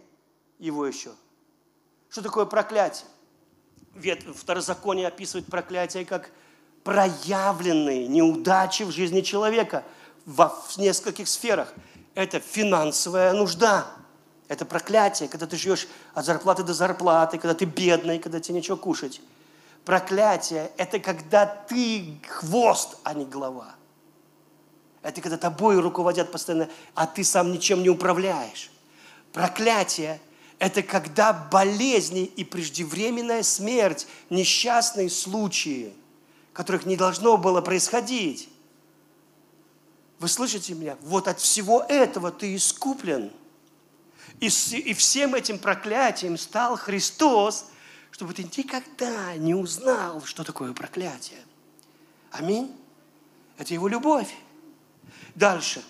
его еще? Что такое проклятие? Второзаконие описывает проклятие как проявленные неудачи в жизни человека в нескольких сферах. это финансовая нужда. Это проклятие, когда ты живешь от зарплаты до зарплаты, когда ты бедный, когда тебе нечего кушать. Проклятие – это когда ты хвост, а не голова. Это когда тобой руководят постоянно, а ты сам ничем не управляешь. Проклятие – это когда болезни и преждевременная смерть, несчастные случаи, которых не должно было происходить. Вы слышите меня? Вот от всего этого ты искуплен. И, и всем этим проклятием стал Христос, чтобы ты никогда не узнал, что такое проклятие. Аминь. Это Его любовь. Дальше.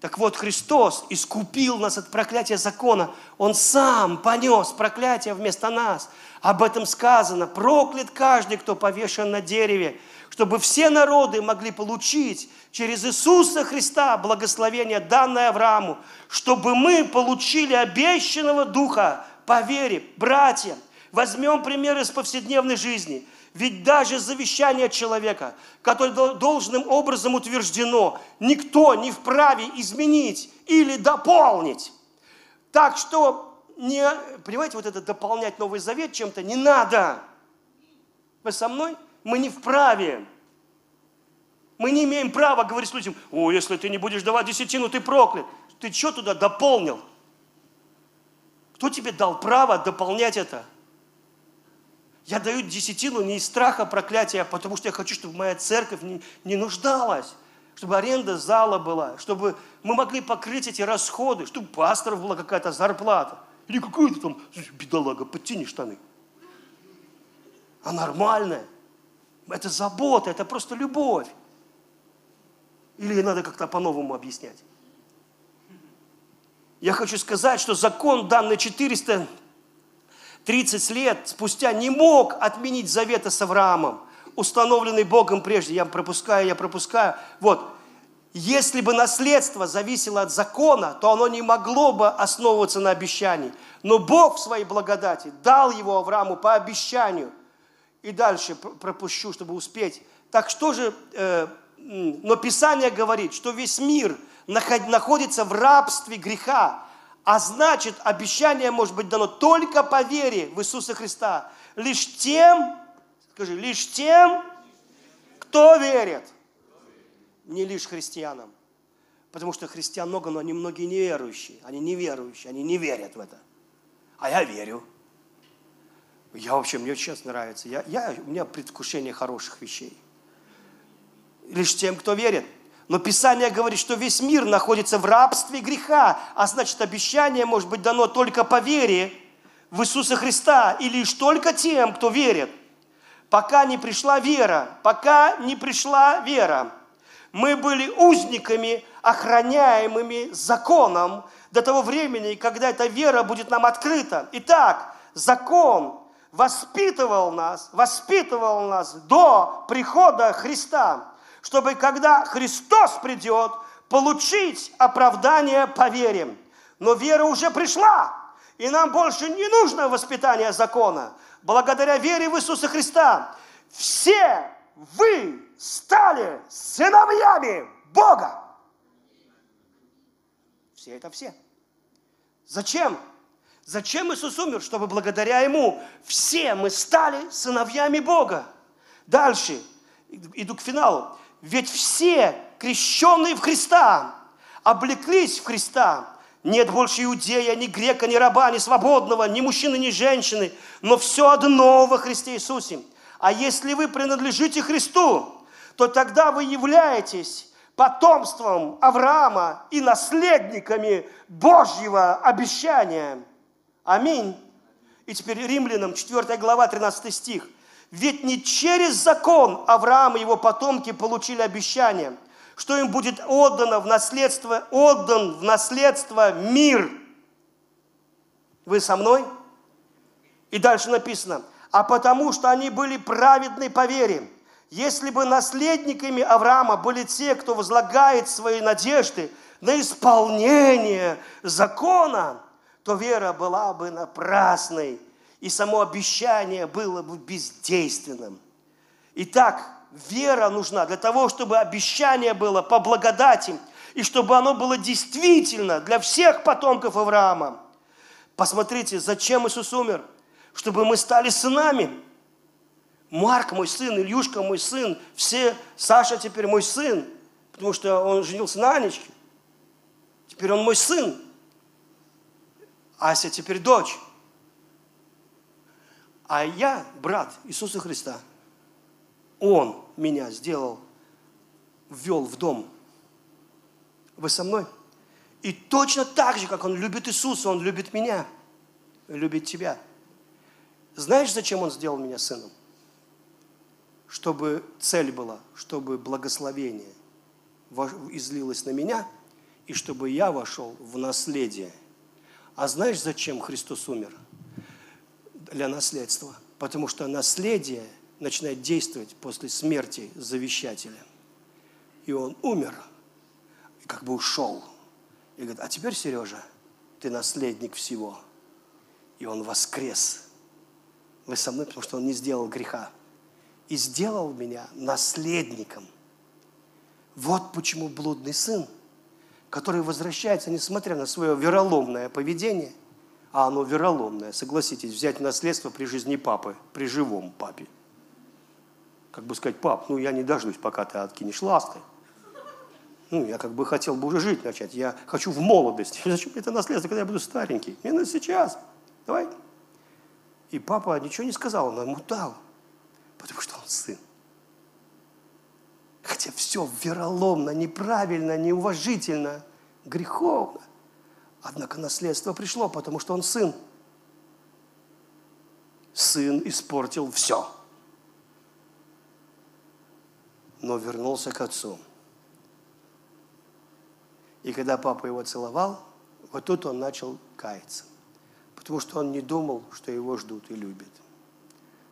Так вот, Христос искупил нас от проклятия закона. Он сам понес проклятие вместо нас. Об этом сказано. Проклят каждый, кто повешен на дереве, чтобы все народы могли получить через Иисуса Христа благословение, данное Аврааму, чтобы мы получили обещанного Духа по вере. Братья, возьмем пример из повседневной жизни – ведь даже завещание человека, которое дол- должным образом утверждено, никто не вправе изменить или дополнить. Так что, не, понимаете, вот это дополнять Новый Завет чем-то не надо. Вы со мной? Мы не вправе. Мы не имеем права говорить людям, о, если ты не будешь давать десятину, ты проклят. Ты что туда дополнил? Кто тебе дал право дополнять это? Я даю десятину не из страха проклятия, а потому что я хочу, чтобы моя церковь не, не нуждалась, чтобы аренда зала была, чтобы мы могли покрыть эти расходы, чтобы пасторов была какая-то зарплата. Или какой-то там бедолага, подтяни штаны. А нормальная. Это забота, это просто любовь. Или надо как-то по-новому объяснять. Я хочу сказать, что закон, данный 400 30 лет спустя не мог отменить завета с Авраамом, установленный Богом прежде. Я пропускаю, я пропускаю. Вот. Если бы наследство зависело от закона, то оно не могло бы основываться на обещании. Но Бог в своей благодати дал его Аврааму по обещанию. И дальше пр- пропущу, чтобы успеть. Так что же, э, но Писание говорит, что весь мир наход- находится в рабстве греха, а значит, обещание может быть дано только по вере в Иисуса Христа. Лишь тем, скажи, лишь тем, кто верит. Не лишь христианам. Потому что христиан много, но они многие неверующие. Они неверующие, они не верят в это. А я верю. Я вообще, мне сейчас нравится. Я, я, у меня предвкушение хороших вещей. Лишь тем, кто верит. Но Писание говорит, что весь мир находится в рабстве греха, а значит, обещание может быть дано только по вере в Иисуса Христа и лишь только тем, кто верит. Пока не пришла вера, пока не пришла вера, мы были узниками, охраняемыми законом до того времени, когда эта вера будет нам открыта. Итак, закон воспитывал нас, воспитывал нас до прихода Христа, чтобы когда Христос придет, получить оправдание по вере. Но вера уже пришла, и нам больше не нужно воспитание закона. Благодаря вере в Иисуса Христа все вы стали сыновьями Бога. Все это все. Зачем? Зачем Иисус умер? Чтобы благодаря Ему все мы стали сыновьями Бога. Дальше, иду к финалу. Ведь все крещенные в Христа облеклись в Христа. Нет больше иудея, ни грека, ни раба, ни свободного, ни мужчины, ни женщины, но все одно во Христе Иисусе. А если вы принадлежите Христу, то тогда вы являетесь потомством Авраама и наследниками Божьего обещания. Аминь. И теперь Римлянам 4 глава 13 стих. Ведь не через закон Авраам и его потомки получили обещание, что им будет отдано в наследство, отдан в наследство мир. Вы со мной? И дальше написано, а потому что они были праведны по вере. Если бы наследниками Авраама были те, кто возлагает свои надежды на исполнение закона, то вера была бы напрасной, и само обещание было бы бездейственным. Итак, вера нужна для того, чтобы обещание было по благодати и чтобы оно было действительно для всех потомков Авраама. Посмотрите, зачем Иисус умер? Чтобы мы стали сынами. Марк мой сын, Ильюшка мой сын, все, Саша теперь мой сын, потому что он женился на Анечке. Теперь он мой сын. Ася теперь дочь. А я брат Иисуса Христа. Он меня сделал, ввел в дом. Вы со мной? И точно так же, как Он любит Иисуса, Он любит меня, любит тебя. Знаешь, зачем Он сделал меня сыном? Чтобы цель была, чтобы благословение излилось на меня, и чтобы я вошел в наследие. А знаешь, зачем Христос умер? Для наследства. Потому что наследие начинает действовать после смерти завещателя. И он умер, и как бы ушел. И говорит, а теперь, Сережа, ты наследник всего. И он воскрес. Вы со мной, потому что он не сделал греха. И сделал меня наследником. Вот почему блудный сын, который возвращается, несмотря на свое вероломное поведение, а оно вероломное, согласитесь, взять наследство при жизни папы, при живом папе. Как бы сказать, пап, ну я не дождусь, пока ты откинешь ласты. Ну, я как бы хотел бы уже жить начать. Я хочу в молодости. Зачем мне это наследство, когда я буду старенький? Надо сейчас. Давай. И папа ничего не сказал, он ему дал. Потому что он сын. Хотя все вероломно, неправильно, неуважительно, греховно. Однако наследство пришло, потому что он сын. Сын испортил все. Но вернулся к отцу. И когда папа его целовал, вот тут он начал каяться. Потому что он не думал, что его ждут и любят.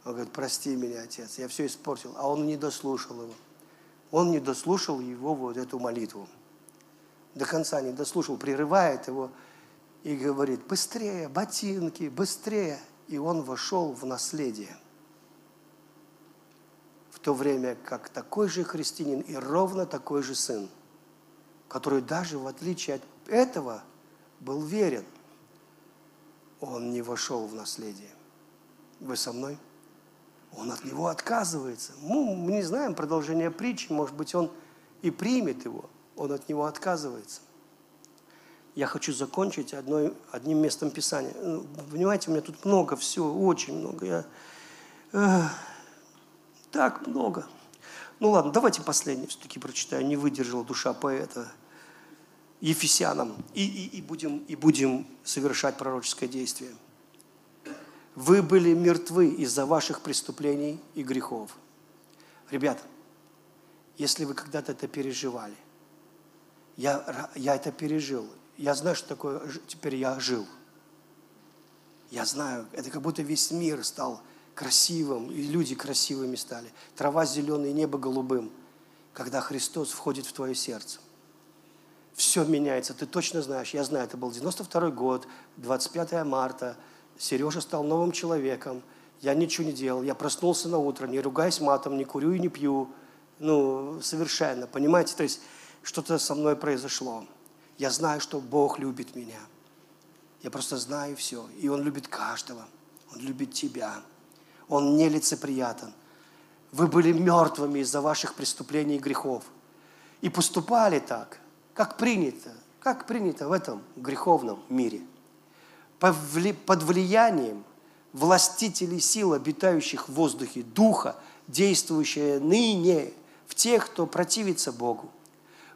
Он говорит, прости меня, отец, я все испортил. А он не дослушал его. Он не дослушал его вот эту молитву. До конца не дослушал, прерывает его и говорит, быстрее, ботинки, быстрее. И он вошел в наследие. В то время как такой же христианин и ровно такой же сын – который даже в отличие от этого был верен, он не вошел в наследие. Вы со мной? Он от него отказывается. Ну, мы не знаем продолжение притчи, может быть, он и примет его. Он от него отказывается. Я хочу закончить одной, одним местом Писания. Ну, понимаете, у меня тут много всего, очень много. Я, э, так много. Ну ладно, давайте последний все-таки прочитаю. Не выдержала душа поэта. Ефесянам. И, и, и, будем, и будем совершать пророческое действие. Вы были мертвы из-за ваших преступлений и грехов. Ребята, если вы когда-то это переживали, я, я это пережил. Я знаю, что такое теперь я жил. Я знаю, это как будто весь мир стал красивым, и люди красивыми стали. Трава зеленая, небо голубым, когда Христос входит в твое сердце. Все меняется, ты точно знаешь. Я знаю, это был 92 год, 25 марта. Сережа стал новым человеком. Я ничего не делал. Я проснулся на утро, не ругаясь матом, не курю и не пью. Ну, совершенно, понимаете? То есть что-то со мной произошло. Я знаю, что Бог любит меня. Я просто знаю все. И Он любит каждого. Он любит тебя. Он нелицеприятен. Вы были мертвыми из-за ваших преступлений и грехов. И поступали так, как принято, как принято в этом греховном мире. Под влиянием властителей сил, обитающих в воздухе, духа, действующие ныне в тех, кто противится Богу.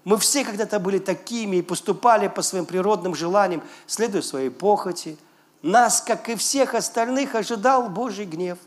Мы все когда-то были такими и поступали по своим природным желаниям, следуя своей похоти. Нас, как и всех остальных, ожидал Божий гнев.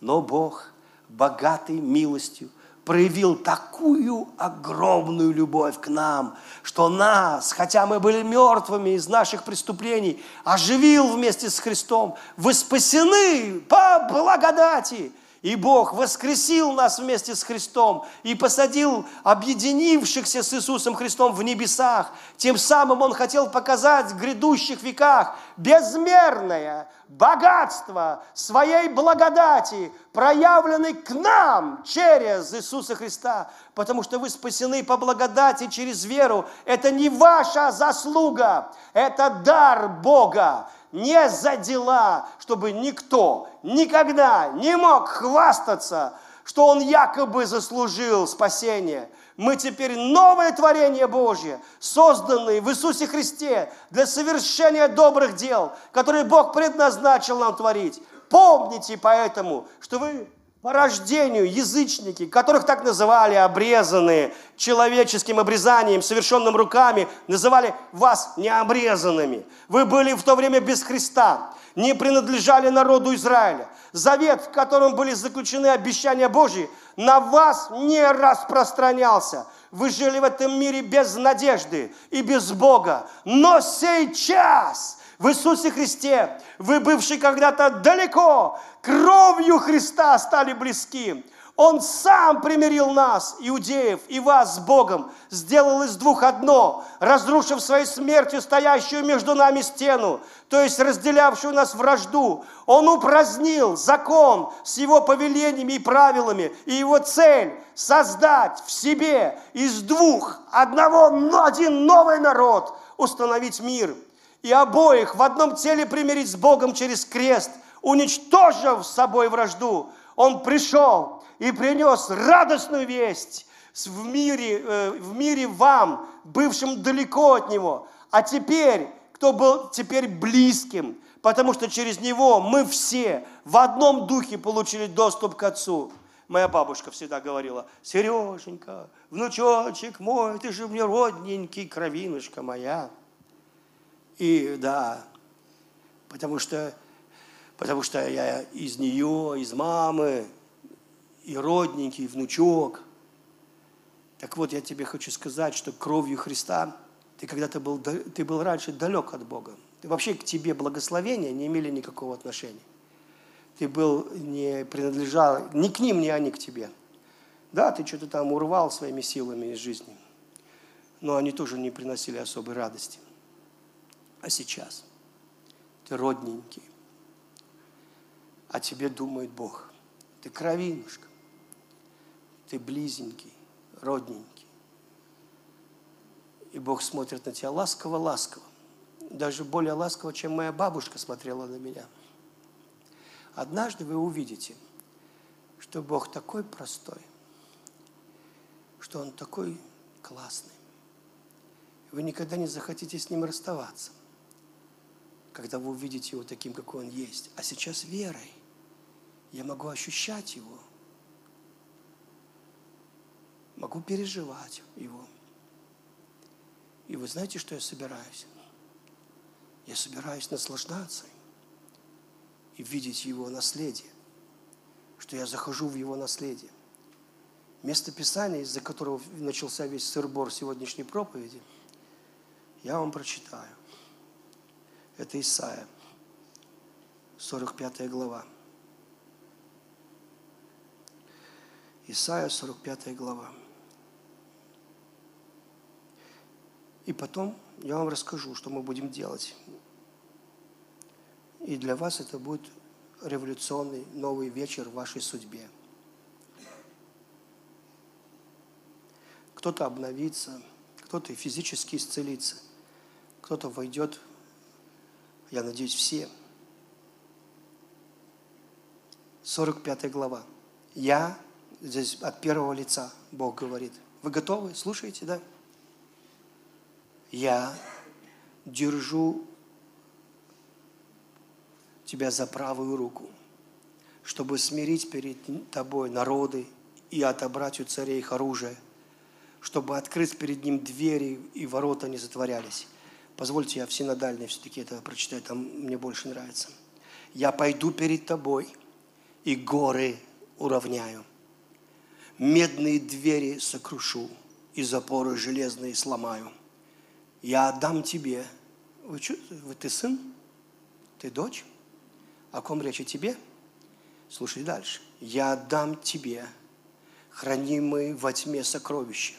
Но Бог, богатый милостью, проявил такую огромную любовь к нам, что нас, хотя мы были мертвыми из наших преступлений, оживил вместе с Христом. Вы спасены по благодати. И Бог воскресил нас вместе с Христом и посадил объединившихся с Иисусом Христом в небесах. Тем самым Он хотел показать в грядущих веках безмерное богатство своей благодати, проявленной к нам через Иисуса Христа. Потому что вы спасены по благодати через веру. Это не ваша заслуга, это дар Бога не за дела, чтобы никто никогда не мог хвастаться, что он якобы заслужил спасение. Мы теперь новое творение Божье, созданное в Иисусе Христе для совершения добрых дел, которые Бог предназначил нам творить. Помните поэтому, что вы по рождению язычники, которых так называли обрезанные человеческим обрезанием, совершенным руками, называли вас необрезанными. Вы были в то время без Христа, не принадлежали народу Израиля. Завет, в котором были заключены обещания Божьи, на вас не распространялся. Вы жили в этом мире без надежды и без Бога. Но сейчас в Иисусе Христе, вы, бывшие когда-то далеко, кровью Христа стали близки. Он сам примирил нас, иудеев, и вас с Богом, сделал из двух одно, разрушив своей смертью стоящую между нами стену, то есть разделявшую нас вражду. Он упразднил закон с его повелениями и правилами, и его цель – создать в себе из двух одного, но один новый народ, установить мир – и обоих в одном теле примирить с Богом через крест, уничтожив с собой вражду, Он пришел и принес радостную весть в мире, э, в мире вам, бывшим далеко от Него, а теперь, кто был теперь близким, потому что через Него мы все в одном духе получили доступ к Отцу. Моя бабушка всегда говорила, Сереженька, внучочек мой, ты же мне родненький, кровинушка моя. И да, потому что, потому что я из нее, из мамы, и родненький, и внучок. Так вот, я тебе хочу сказать, что кровью Христа ты когда-то был, ты был раньше далек от Бога. Ты вообще к тебе благословения не имели никакого отношения. Ты был, не принадлежал ни к ним, ни они к тебе. Да, ты что-то там урвал своими силами из жизни, но они тоже не приносили особой радости. А сейчас ты родненький, о тебе думает Бог. Ты кровинушка, ты близенький, родненький. И Бог смотрит на тебя ласково-ласково. Даже более ласково, чем моя бабушка смотрела на меня. Однажды вы увидите, что Бог такой простой, что Он такой классный. Вы никогда не захотите с Ним расставаться когда вы увидите Его таким, какой Он есть. А сейчас верой я могу ощущать Его, могу переживать Его. И вы знаете, что я собираюсь? Я собираюсь наслаждаться и видеть Его наследие, что я захожу в Его наследие. Место Писания, из-за которого начался весь сырбор сегодняшней проповеди, я вам прочитаю. Это Исаия, 45 глава. Исаия, 45 глава. И потом я вам расскажу, что мы будем делать. И для вас это будет революционный новый вечер в вашей судьбе. Кто-то обновится, кто-то физически исцелится, кто-то войдет я надеюсь, все. 45 глава. Я, здесь от первого лица Бог говорит. Вы готовы? Слушаете, да? Я держу тебя за правую руку, чтобы смирить перед тобой народы и отобрать у царей их оружие, чтобы открыть перед ним двери и ворота не затворялись. Позвольте, я в синодальной все-таки это прочитаю, там мне больше нравится. «Я пойду перед тобой, и горы уравняю. Медные двери сокрушу, и запоры железные сломаю. Я отдам тебе». Вы что, ты сын? Ты дочь? О ком речь? О тебе? Слушай дальше. Я отдам тебе хранимые во тьме сокровища.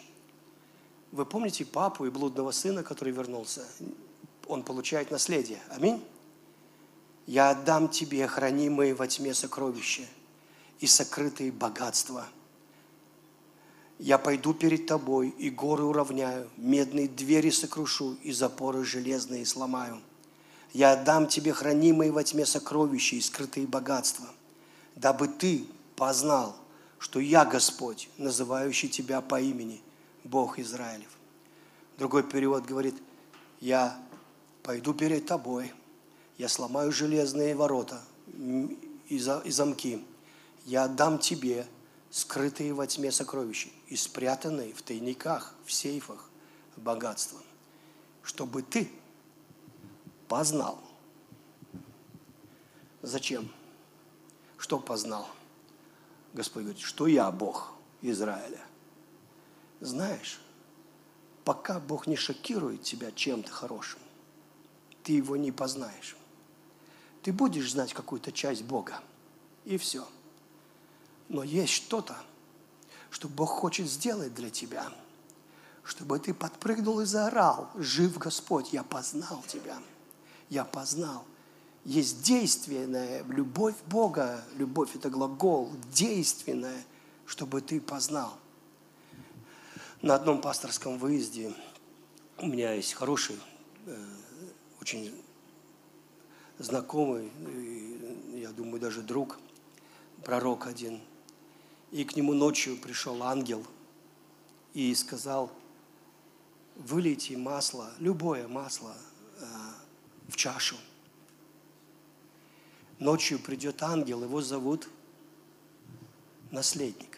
Вы помните папу и блудного сына, который вернулся? Он получает наследие. Аминь. Я отдам тебе хранимые во тьме сокровища и сокрытые богатства. Я пойду перед тобой и горы уравняю, медные двери сокрушу и запоры железные сломаю. Я отдам тебе хранимые во тьме сокровища и скрытые богатства, дабы ты познал, что я Господь, называющий тебя по имени, Бог Израилев. Другой перевод говорит, я пойду перед тобой, я сломаю железные ворота и замки, я отдам тебе скрытые во тьме сокровища и спрятанные в тайниках, в сейфах богатства, чтобы ты познал. Зачем? Что познал? Господь говорит, что я Бог Израиля. Знаешь, пока Бог не шокирует тебя чем-то хорошим, ты его не познаешь. Ты будешь знать какую-то часть Бога, и все. Но есть что-то, что Бог хочет сделать для тебя, чтобы ты подпрыгнул и заорал, жив Господь, я познал тебя, я познал. Есть действенная любовь Бога, любовь – это глагол, действенная, чтобы ты познал. На одном пасторском выезде у меня есть хороший, э, очень знакомый, я думаю, даже друг, пророк один. И к нему ночью пришел ангел и сказал, вылейте масло, любое масло э, в чашу – Ночью придет ангел, его зовут наследник.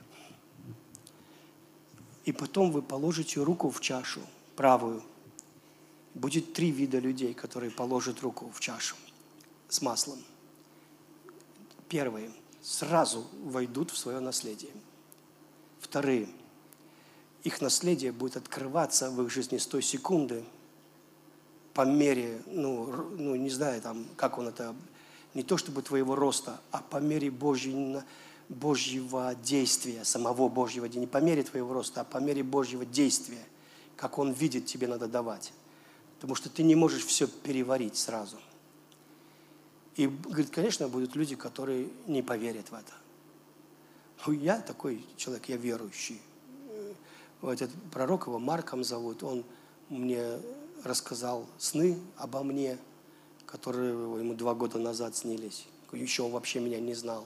И потом вы положите руку в чашу правую. Будет три вида людей, которые положат руку в чашу с маслом. Первые сразу войдут в свое наследие. Вторые их наследие будет открываться в их жизни с той секунды, по мере, ну, ну не знаю, там, как он это не то чтобы твоего роста, а по мере Божьего, Божьего действия, самого Божьего, не по мере твоего роста, а по мере Божьего действия, как Он видит, тебе надо давать. Потому что ты не можешь все переварить сразу. И, говорит, конечно, будут люди, которые не поверят в это. Ну, я такой человек, я верующий. Вот этот пророк, его Марком зовут, он мне рассказал сны обо мне – которые ему два года назад снились. Еще он вообще меня не знал.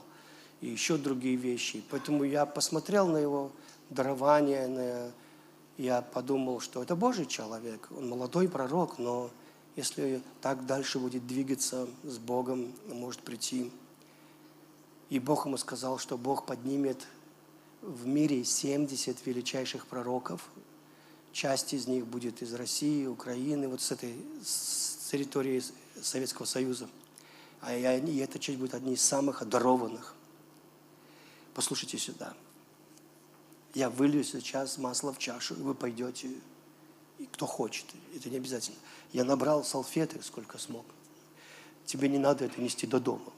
И еще другие вещи. Поэтому я посмотрел на его дарование, на... я подумал, что это Божий человек. Он молодой пророк, но если так дальше будет двигаться с Богом, может прийти. И Бог ему сказал, что Бог поднимет в мире 70 величайших пророков. Часть из них будет из России, Украины, вот с этой с территории Советского Союза. А и, эта часть будет одни из самых одарованных. Послушайте сюда. Я вылью сейчас масло в чашу, и вы пойдете, и кто хочет, это не обязательно. Я набрал салфеты, сколько смог. Тебе не надо это нести до дома.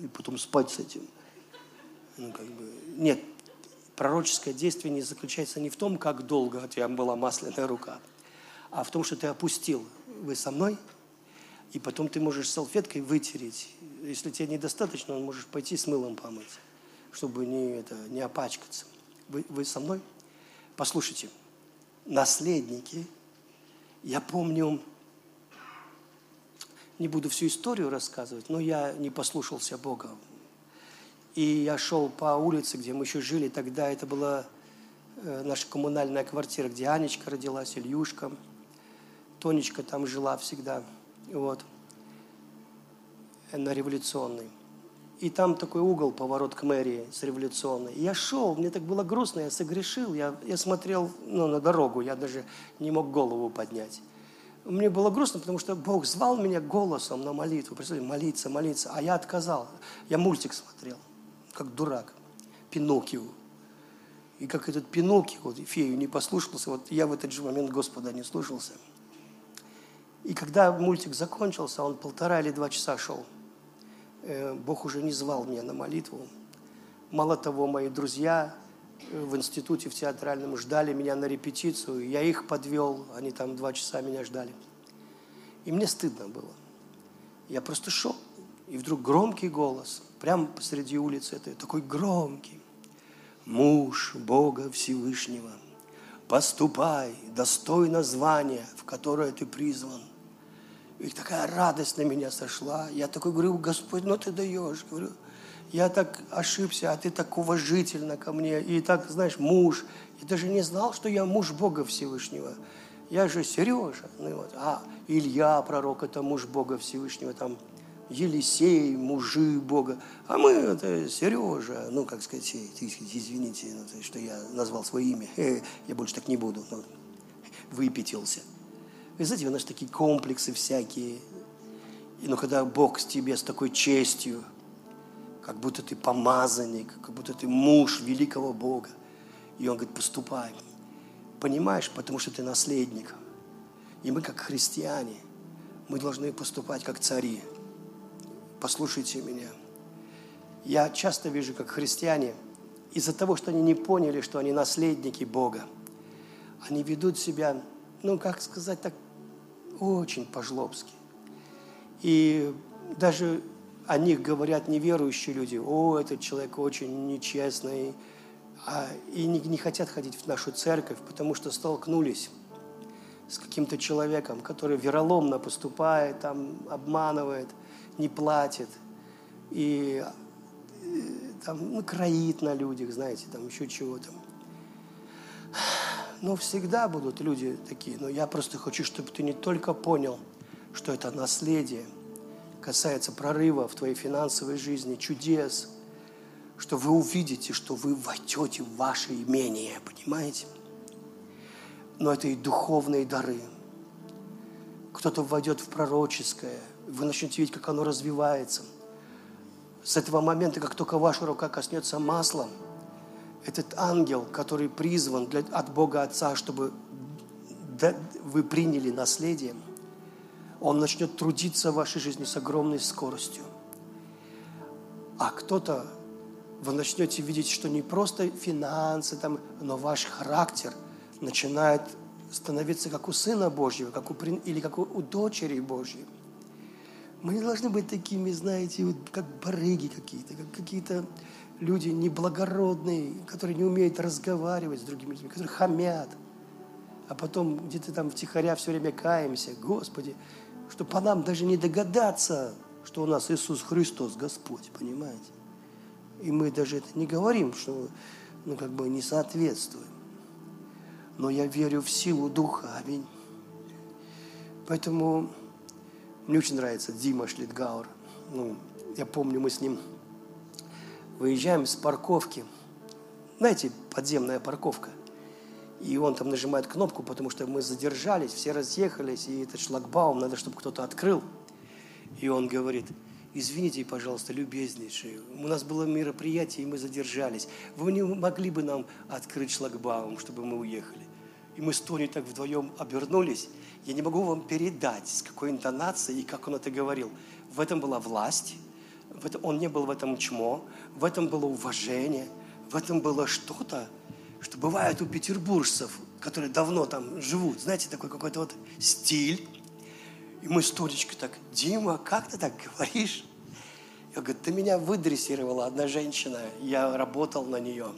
И потом спать с этим. Ну, как бы, нет, пророческое действие не заключается не в том, как долго у тебя была масляная рука, а в том, что ты опустил вы со мной, и потом ты можешь салфеткой вытереть. Если тебе недостаточно, он можешь пойти с мылом помыть, чтобы не, это, не опачкаться. Вы, вы со мной? Послушайте, наследники, я помню, не буду всю историю рассказывать, но я не послушался Бога. И я шел по улице, где мы еще жили, тогда это была э, наша коммунальная квартира, где Анечка родилась, Ильюшка – Тонечка там жила всегда, вот, на революционной. И там такой угол, поворот к мэрии с революционной. я шел, мне так было грустно, я согрешил, я, я смотрел ну, на дорогу, я даже не мог голову поднять. Мне было грустно, потому что Бог звал меня голосом на молитву. Представляете, молиться, молиться, а я отказал. Я мультик смотрел, как дурак, Пиноккио. И как этот Пиноккио, вот, фею не послушался, вот я в этот же момент Господа не слушался – и когда мультик закончился, он полтора или два часа шел. э, Бог уже не звал меня на молитву. Мало того, мои друзья э, в институте, в театральном ждали меня на репетицию. Я их подвел, они там два часа меня ждали. И мне стыдно было. Я просто шел, и вдруг громкий голос, прямо посреди улицы, это такой громкий. Муж Бога Всевышнего, поступай достойно звания, в которое ты призван. И такая радость на меня сошла. Я такой говорю, Господь, ну ты даешь. Говорю, я так ошибся, а ты так уважительно ко мне. И так, знаешь, муж. Я даже не знал, что я муж Бога Всевышнего. Я же Сережа. Ну, вот. А Илья, пророк, это муж Бога Всевышнего. Там Елисей, мужи Бога. А мы, это Сережа. Ну, как сказать, э, извините, ну, то, что я назвал свое имя. Я больше так не буду. Выпятился. Вы знаете, нас такие комплексы всякие. И ну, когда Бог с тебе с такой честью, как будто ты помазанник, как будто ты муж великого Бога. И Он говорит, поступай. Понимаешь, потому что ты наследник. И мы, как христиане, мы должны поступать как цари. Послушайте меня. Я часто вижу, как христиане, из-за того, что они не поняли, что они наследники Бога, они ведут себя, ну, как сказать так, очень по-жлобски. И даже о них говорят неверующие люди, о, этот человек очень нечестный, а, и не, не хотят ходить в нашу церковь, потому что столкнулись с каким-то человеком, который вероломно поступает, там, обманывает, не платит, и э, там, ну, кроит на людях, знаете, там еще чего-то. Ну, всегда будут люди такие, но я просто хочу, чтобы ты не только понял, что это наследие, касается прорыва в твоей финансовой жизни, чудес, что вы увидите, что вы войдете в ваше имение, понимаете? Но это и духовные дары. Кто-то войдет в пророческое, вы начнете видеть, как оно развивается. С этого момента, как только ваша рука коснется маслом – этот ангел, который призван для, от Бога Отца, чтобы вы приняли наследие, он начнет трудиться в вашей жизни с огромной скоростью. А кто-то, вы начнете видеть, что не просто финансы, там, но ваш характер начинает становиться как у Сына Божьего, как у, или как у, у дочери Божьей. Мы не должны быть такими, знаете, вот как барыги какие-то, как какие-то люди неблагородные, которые не умеют разговаривать с другими людьми, которые хамят, а потом где-то там втихаря все время каемся. Господи, что по нам даже не догадаться, что у нас Иисус Христос Господь, понимаете? И мы даже это не говорим, что ну, как бы не соответствуем. Но я верю в силу Духа, аминь. Поэтому мне очень нравится Дима Шлитгауэр. Ну, я помню, мы с ним выезжаем с парковки. Знаете, подземная парковка. И он там нажимает кнопку, потому что мы задержались, все разъехались, и этот шлагбаум надо, чтобы кто-то открыл. И он говорит, извините, пожалуйста, любезнейшие, у нас было мероприятие, и мы задержались. Вы не могли бы нам открыть шлагбаум, чтобы мы уехали? И мы с Тони так вдвоем обернулись. Я не могу вам передать, с какой интонацией и как он это говорил. В этом была власть, он не был в этом чмо, в этом было уважение, в этом было что-то, что бывает у петербуржцев, которые давно там живут, знаете, такой какой-то вот стиль. И мы с Толечкой так, Дима, как ты так говоришь? Я говорю, ты меня выдрессировала одна женщина, я работал на нее.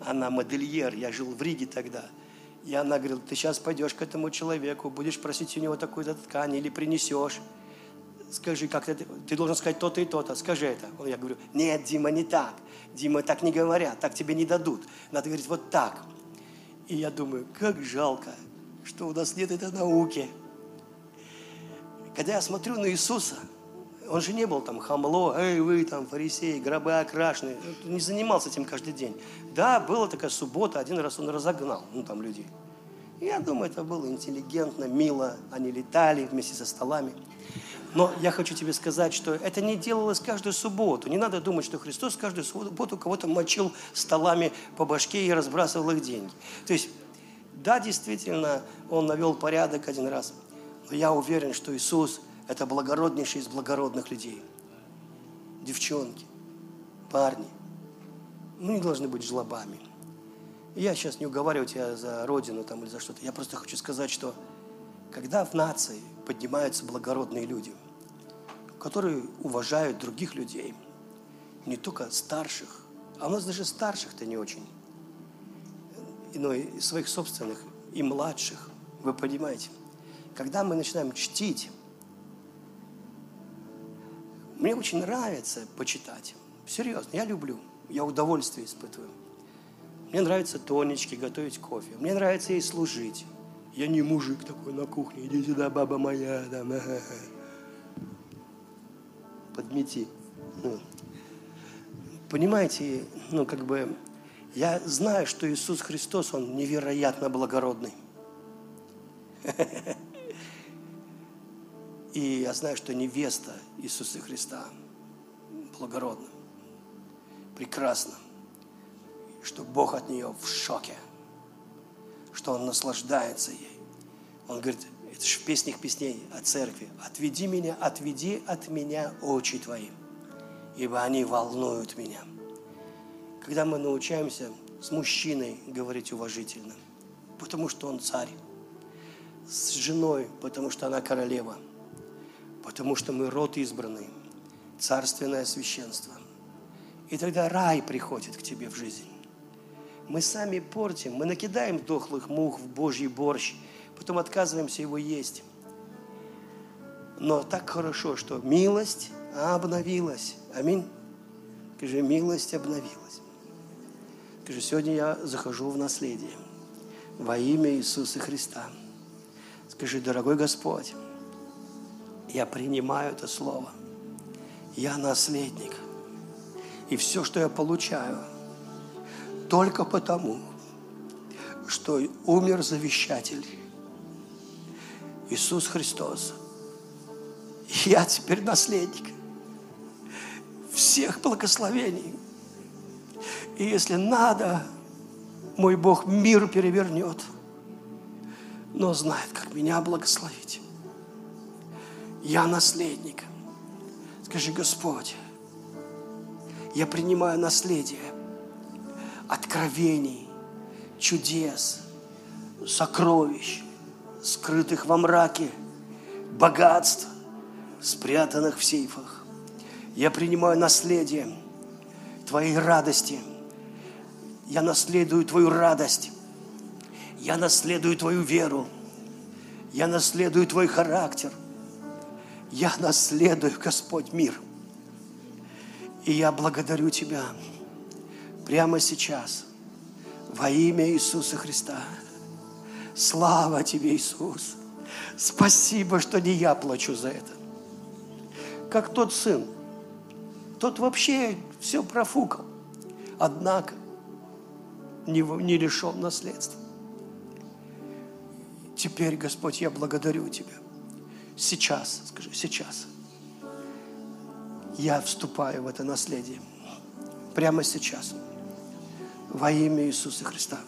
Она модельер, я жил в Риге тогда. И она говорит, ты сейчас пойдешь к этому человеку, будешь просить у него такую-то ткань или принесешь скажи, как ты, ты должен сказать то-то и то-то, скажи это. Я говорю, нет, Дима, не так. Дима, так не говорят, так тебе не дадут. Надо говорить вот так. И я думаю, как жалко, что у нас нет этой науки. Когда я смотрю на Иисуса, он же не был там хамло, эй, вы там фарисеи, гробы окрашены. Он не занимался этим каждый день. Да, была такая суббота, один раз он разогнал, ну там людей. Я думаю, это было интеллигентно, мило. Они летали вместе со столами. Но я хочу тебе сказать, что это не делалось каждую субботу. Не надо думать, что Христос каждую субботу кого-то мочил столами по башке и разбрасывал их деньги. То есть, да, действительно, Он навел порядок один раз. Но я уверен, что Иисус – это благороднейший из благородных людей. девчонки, парни, ну, не должны быть жлобами. Я сейчас не уговариваю тебя за родину там или за что-то. Я просто хочу сказать, что когда в нации поднимаются благородные люди, которые уважают других людей, не только старших, а у нас даже старших-то не очень, но и своих собственных, и младших, вы понимаете. Когда мы начинаем чтить, мне очень нравится почитать. Серьезно, я люблю, я удовольствие испытываю. Мне нравится тонечки, готовить кофе. Мне нравится ей служить. Я не мужик такой на кухне. Иди сюда, баба моя. Там, Подмети. Ну. Понимаете, ну как бы я знаю, что Иисус Христос, Он невероятно благородный. И я знаю, что невеста Иисуса Христа благородна, прекрасна, что Бог от нее в шоке, что Он наслаждается ей. Он говорит, это же в песнях песней о церкви. «Отведи меня, отведи от меня очи твои, ибо они волнуют меня». Когда мы научаемся с мужчиной говорить уважительно, потому что он царь, с женой, потому что она королева, потому что мы род избранный, царственное священство. И тогда рай приходит к тебе в жизнь. Мы сами портим, мы накидаем дохлых мух в Божий борщ, потом отказываемся его есть. Но так хорошо, что милость обновилась. Аминь. Скажи, милость обновилась. Скажи, сегодня я захожу в наследие во имя Иисуса Христа. Скажи, дорогой Господь, я принимаю это слово. Я наследник. И все, что я получаю, только потому, что умер завещатель Иисус Христос. Я теперь наследник всех благословений. И если надо, мой Бог мир перевернет, но знает, как меня благословить. Я наследник. Скажи, Господь, я принимаю наследие откровений, чудес, сокровищ, скрытых во мраке, богатств, спрятанных в сейфах. Я принимаю наследие Твоей радости. Я наследую Твою радость. Я наследую Твою веру. Я наследую Твой характер. Я наследую, Господь, мир. И я благодарю Тебя прямо сейчас во имя Иисуса Христа. Слава Тебе, Иисус! Спасибо, что не я плачу за это. Как тот сын. Тот вообще все профукал. Однако не, не лишен наследства. Теперь, Господь, я благодарю Тебя. Сейчас, скажи, сейчас. Я вступаю в это наследие. Прямо сейчас. Во имя Иисуса Христа.